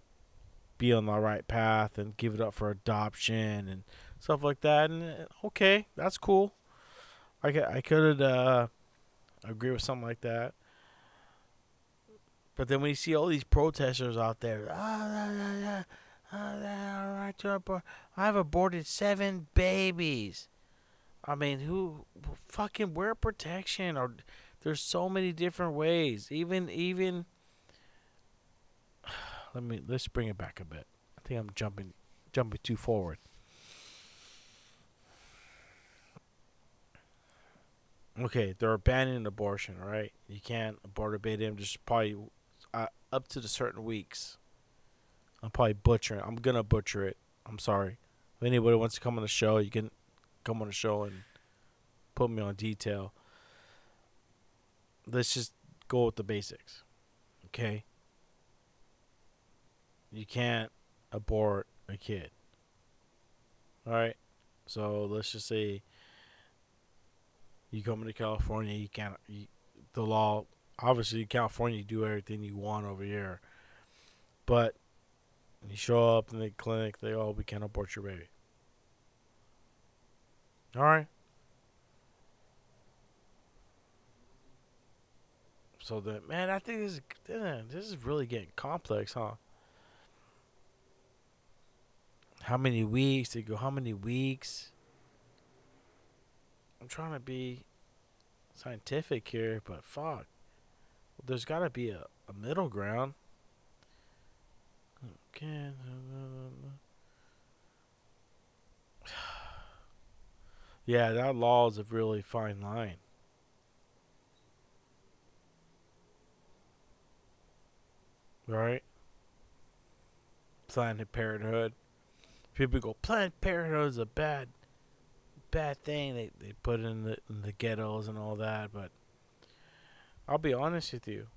be on the right path and give it up for adoption and stuff like that. And uh, okay, that's cool. I could I could uh, agree with something like that. But then when you see all these protesters out there, ah, ah, ah, I've aborted seven babies. I mean, who fucking wear protection? Or there's so many different ways. Even even let me let's bring it back a bit. I think I'm jumping jumping too forward. Okay, they're banning abortion, right? You can't abort a baby. I'm Just probably uh, up to the certain weeks. I'm probably butchering. I'm gonna butcher it. I'm sorry. If anybody wants to come on the show, you can come on the show and put me on detail. Let's just go with the basics. Okay? you can't abort a kid. All right. So let's just say you come into California, you can't. You, the law, obviously, California, you do everything you want over here, but you show up in the clinic, they oh we can't abort your baby. All right. So the man, I think this is this is really getting complex, huh? how many weeks? They go, how many weeks? I'm trying to be scientific here, but fuck. There's got to be a, a middle ground. Okay. Yeah, that law is a really fine line. Right? Planet Parenthood people go Planned Parenthood is a bad, bad thing. They they put in the in the ghettos and all that, but I'll be honest with you.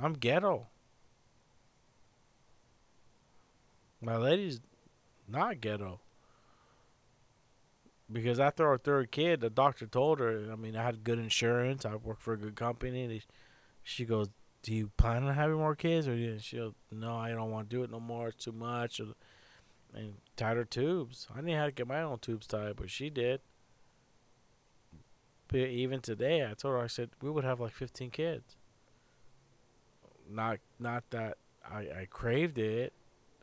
I'm ghetto. My lady's not ghetto. Because after our third kid, the doctor told her. I mean, I had good insurance. I worked for a good company. And she goes, "Do you plan on having more kids?" Or she goes, "No, I don't want to do it no more. It's too much." And tied her tubes. I didn't have to get my own tubes tied, but she did. But even today, I told her I said we would have like 15 kids. Not not that I I craved it.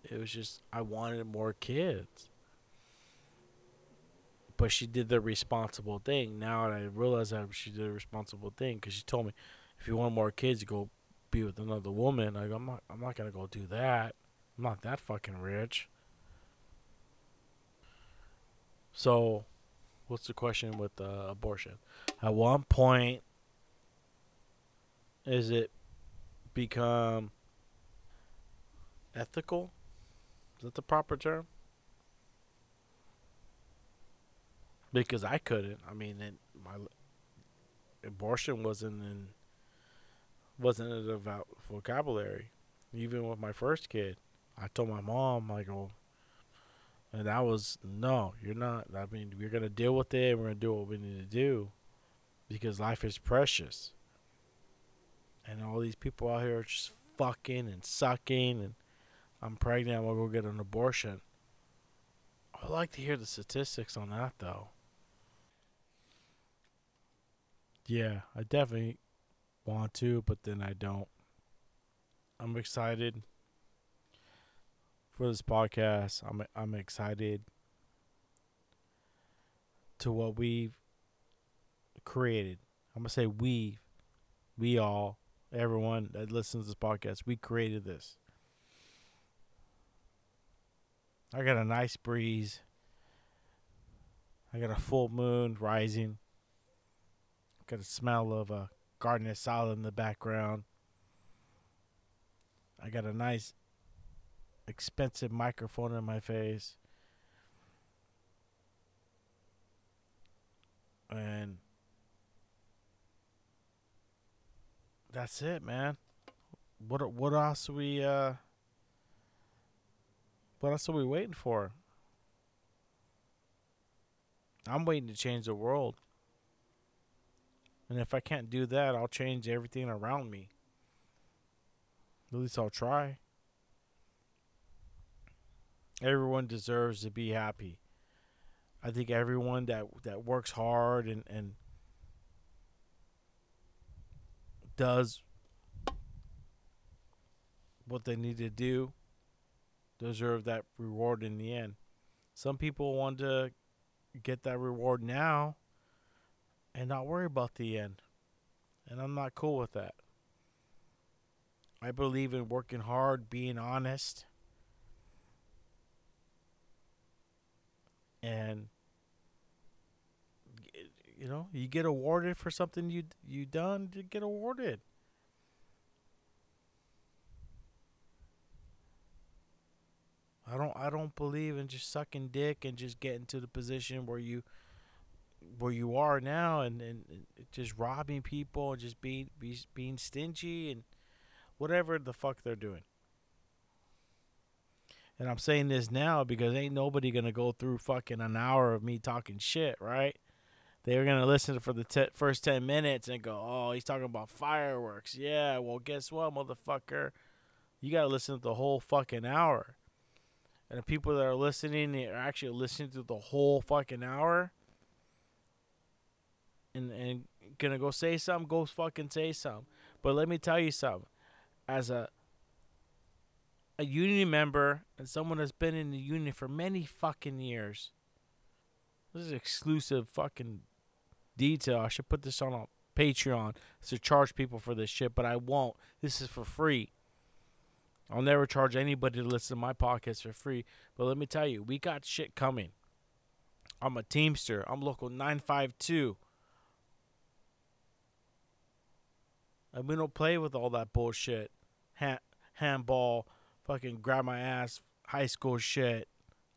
It was just I wanted more kids. But she did the responsible thing. Now I realize that she did the responsible thing because she told me, if you want more kids, go be with another woman. Like I'm not I'm not gonna go do that. I'm not that fucking rich. So, what's the question with uh, abortion? At what point is it become ethical? Is that the proper term? Because I couldn't. I mean, it, my abortion wasn't in wasn't in the vocabulary. Even with my first kid, I told my mom, like, "Oh, and that was no, you're not. I mean, we're gonna deal with it. We're gonna do what we need to do, because life is precious. And all these people out here are just fucking and sucking, and I'm pregnant. I'm gonna go get an abortion. I'd like to hear the statistics on that, though. Yeah, I definitely want to, but then I don't. I'm excited for this podcast. I'm I'm excited to what we've created. I'm gonna say we, we all, everyone that listens to this podcast, we created this. I got a nice breeze. I got a full moon rising. Got a smell of a garden salad in the background. I got a nice expensive microphone in my face. And that's it, man. What what else we uh what else are we waiting for? I'm waiting to change the world. And if I can't do that, I'll change everything around me. At least I'll try. Everyone deserves to be happy. I think everyone that that works hard and and does what they need to do deserve that reward in the end. Some people want to get that reward now and not worry about the end. And I'm not cool with that. I believe in working hard, being honest, and you know you get awarded for something you you done to get awarded I don't I don't believe in just sucking dick and just getting to the position where you where you are now and, and, just robbing people and just being be, being stingy and whatever the fuck they're doing. And I'm saying this now because ain't nobody gonna go through fucking an hour of me talking shit, right? They're gonna listen for the t- first ten minutes and go, "Oh, he's talking about fireworks." Yeah, well, guess what, motherfucker? You gotta listen to the whole fucking hour. And the people that are listening are actually listening to the whole fucking hour. And and gonna go say something, go fucking say something. But let me tell you something. As a a union member and someone that's been in the union for many fucking years. This is exclusive fucking detail. I should put this on a Patreon to charge people for this shit, but I won't. This is for free. I'll never charge anybody to listen to my podcast for free. But let me tell you, we got shit coming. I'm a Teamster. I'm local 952. And we don't play with all that bullshit. Ha- handball, fucking grab my ass, high school shit.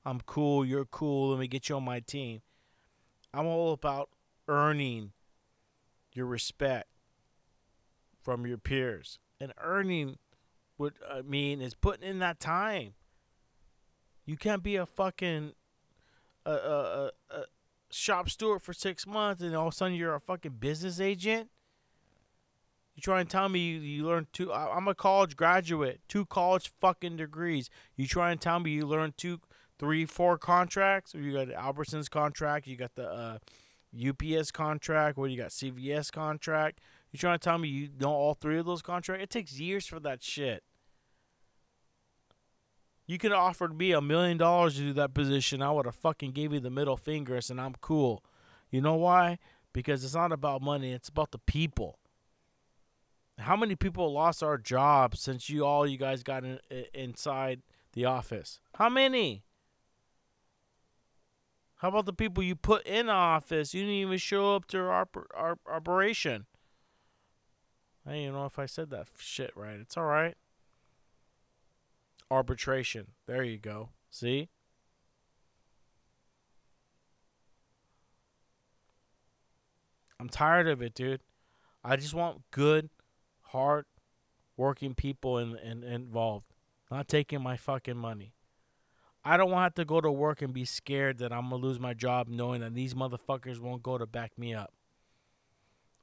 I'm cool, you're cool, let me get you on my team. I'm all about earning your respect from your peers. And earning would I mean is putting in that time. You can't be a fucking a a a, shop steward for six months and all of a sudden you're a fucking business agent? You try and tell me you, you learned two? I'm a college graduate, two college fucking degrees. You try and tell me you learned two, three, four contracts? You got Albertsons contract, you got the uh, UPS contract, what you got CVS contract. You trying to tell me you know all three of those contracts? It takes years for that shit. You could have offered me a million dollars to do that position. I would have fucking gave you the middle fingers and I'm cool. You know why? Because it's not about money, it's about the people. How many people lost our jobs since you all you guys got in, inside the office? How many? How about the people you put in office? You didn't even show up to our, our operation. I don't even know if I said that shit right. It's all right. Arbitration. There you go. See? I'm tired of it, dude. I just want good, hard working people in, in, involved, not taking my fucking money. I don't want to go to work and be scared that I'm going to lose my job knowing that these motherfuckers won't go to back me up.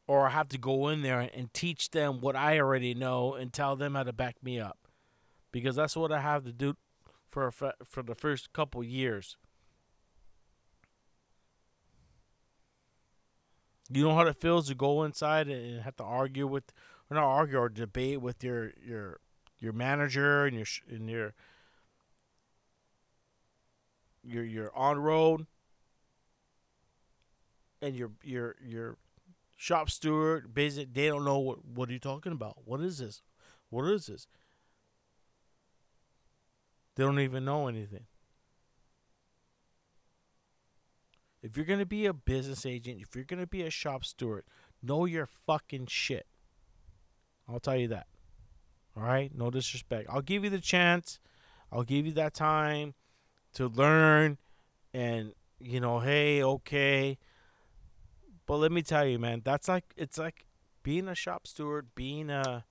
Or I have to go in there and teach them what I already know and tell them how to back me up. Because that's what I have to do for for the first couple years. You know how it feels to go inside and have to argue with, or not argue or debate with your your your manager and your and your you're you're on road and your your your shop steward basic they don't know what what are you talking about? What is this? What is this? They don't even know anything. If you're going to be a business agent if you're going to be a shop steward know your fucking shit i'll tell you that all right no disrespect i'll give you the chance i'll give you that time to learn and you know, hey, okay. But let me tell you, man, that's like it's like being a shop steward, being a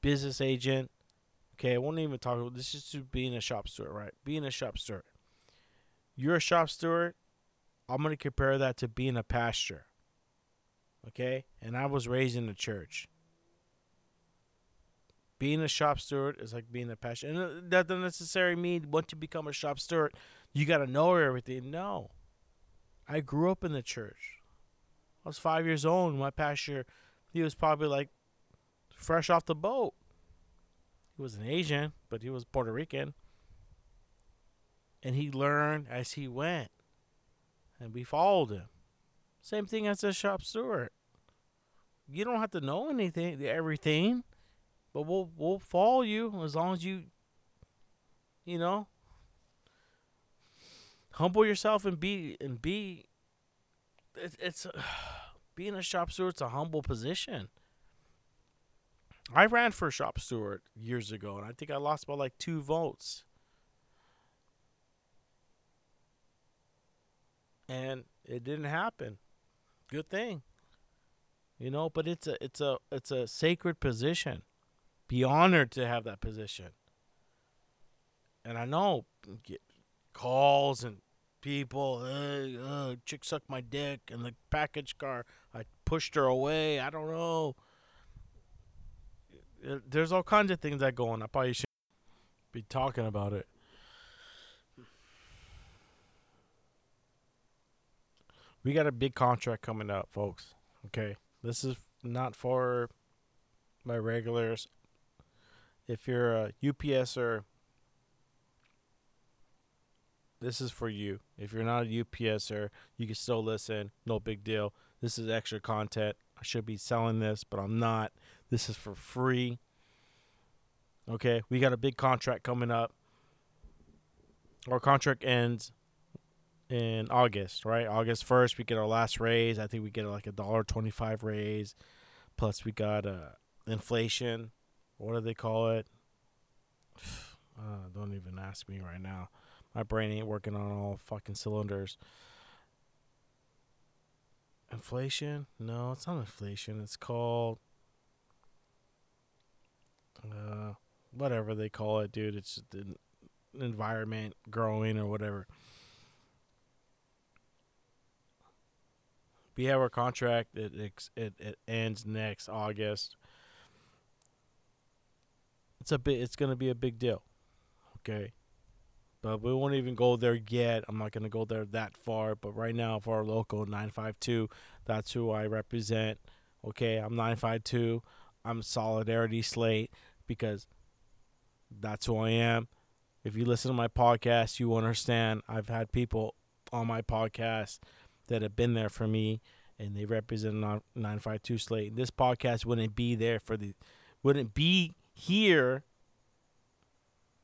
business agent. Okay, I won't even talk about this is just being a shop steward, right? Being a shop steward. You're a shop steward. I'm gonna compare that to being a pastor. Okay? And I was raised in the church being a shop steward is like being a passion. And uh, that doesn't necessarily mean once you become a shop steward, you got to know everything. No. I grew up in the church. I was five years old. My pastor, he was probably like fresh off the boat. He was an Asian, but he was Puerto Rican. And he learned as he went. And we followed him. Same thing as a shop steward. You don't have to know anything, everything. But we'll we'll follow you as long as you you know humble yourself and be and be it, it's uh, being a shop steward it's a humble position. I ran for shop steward years ago and i think i lost by like two votes. And it didn't happen. Good thing. You know but it's a it's a it's a sacred position be honored to have that position. And I know get calls and people, hey, uh, chick sucked my dick in the package car. I pushed her away. I don't know. Uh, there's all kinds of things that go on. I probably should be talking about it. We got a big contract coming up, folks. Okay. This is not for my regulars if you're a UPSer, this is for you. If you're not a UPSer, you can still listen. No big deal. This is extra content. I should be selling this, but I'm not. This is for free. Okay, we got a big contract coming up. Our contract ends in August, right? August 1st, we get our last raise. I think we get like a dollar 25 raise. Plus, we got uh, inflation what do they call it? Uh, don't even ask me right now. My brain ain't working on all fucking cylinders. Inflation? No, it's not inflation. It's called uh whatever they call it, dude. It's the environment growing or whatever. we have our contract. It it, it ends next August. It's a bit. It's gonna be a big deal. Okay. But we won't even go there yet. I'm not gonna go there that far. But right now, for our local 952, that's who I represent. Okay, I'm 952. I'm Solidarity Slate because that's who I am. If you listen to my podcast, you understand. I've had people on my podcast that have been there for me, and they represent 952 Slate. This podcast wouldn't be there for the, wouldn't be here.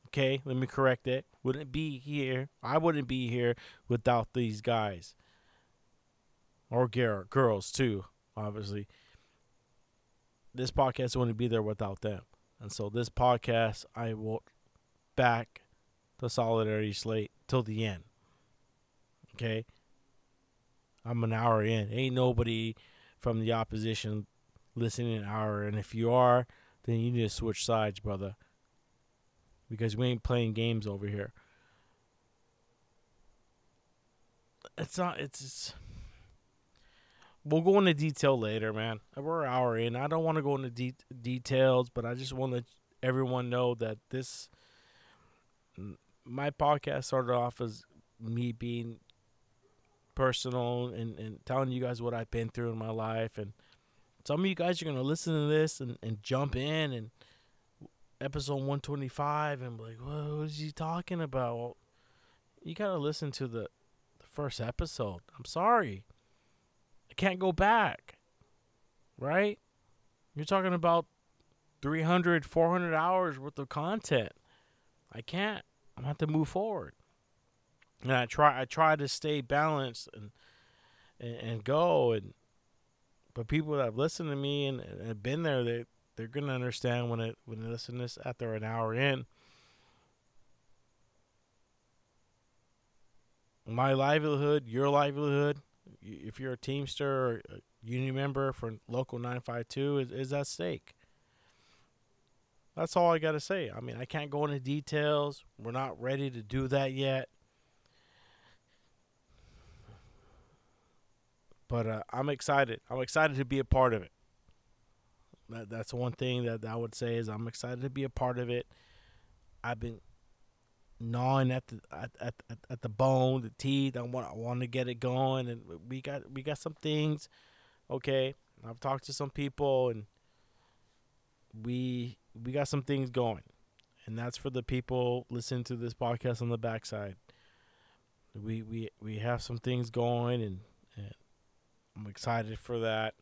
Okay, let me correct it. Wouldn't be here. I wouldn't be here without these guys or girl, girls too, obviously. This podcast wouldn't be there without them. And so this podcast, I will back the solidarity slate till the end. Okay? I'm an hour in. Ain't nobody from the opposition listening an hour. And if you are, then you need to switch sides, brother. Because we ain't playing games over here. It's not, it's, it's we'll go into detail later, man. We're an hour in. I don't want to go into de- details, but I just want to let everyone know that this, my podcast started off as me being personal and, and telling you guys what I've been through in my life. And some of you guys are to listen to this and, and jump in and episode 125 and be like, what is he talking about? Well, you got to listen to the, the first episode. I'm sorry. I can't go back. Right? You're talking about 300, 400 hours worth of content. I can't. I'm have to move forward and I try I try to stay balanced and and, and go and but people that have listened to me and, and have been there they they're gonna understand when it when they listen to this after an hour in. My livelihood, your livelihood, if you're a Teamster or a union member for local 952 is, is at stake. That's all I got to say. I mean, I can't go into details. We're not ready to do that yet. But uh, I'm excited. I'm excited to be a part of it. That that's one thing that I would say is I'm excited to be a part of it. I've been gnawing at the at, at, at the bone, the teeth. I want I want to get it going, and we got we got some things. Okay, I've talked to some people, and we we got some things going, and that's for the people listening to this podcast on the backside. We we we have some things going, and I'm excited for that.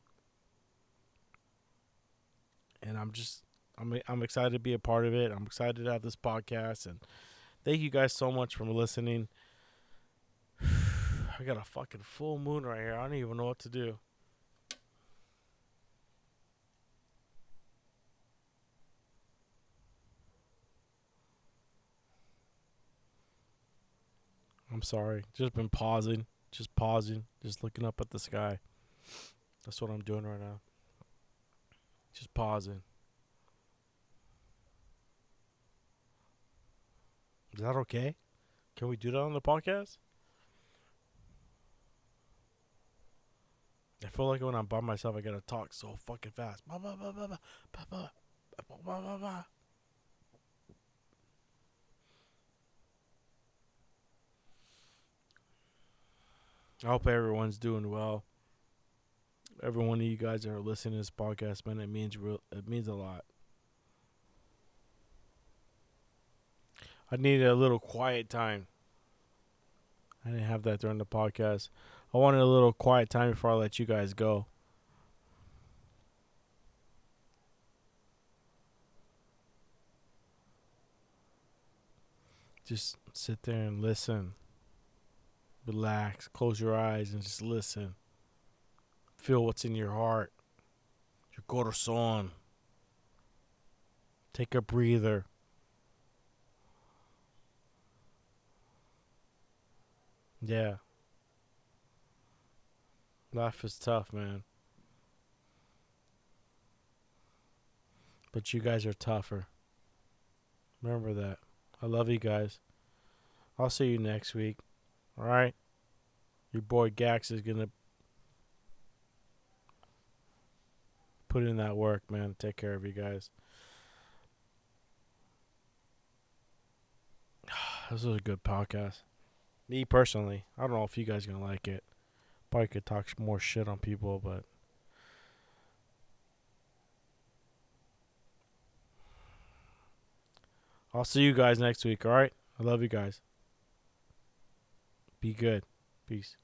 And I'm just I'm I'm excited to be a part of it. I'm excited to have this podcast and thank you guys so much for listening. I got a fucking full moon right here. I don't even know what to do. I'm sorry. Just been pausing just pausing, just looking up at the sky. That's what I'm doing right now. Just pausing. Is that okay? Can we do that on the podcast? I feel like when I'm by myself, I gotta talk so fucking fast. I hope everyone's doing well. Every one of you guys that are listening to this podcast, man, it means real. It means a lot. I needed a little quiet time. I didn't have that during the podcast. I wanted a little quiet time before I let you guys go. Just sit there and listen relax, close your eyes, and just listen. Feel what's in your heart, your corazon. Take a breather. Yeah. Life is tough, man. But you guys are tougher. Remember that. I love you guys. I'll see you next week. All right? Your boy Gax is going to put in that work, man. Take care of you guys. This was a good podcast. Me personally, I don't know if you guys gonna like it. Probably could talk more shit on people, but I'll see you guys next week. All right. I love you guys. Be good. Peace.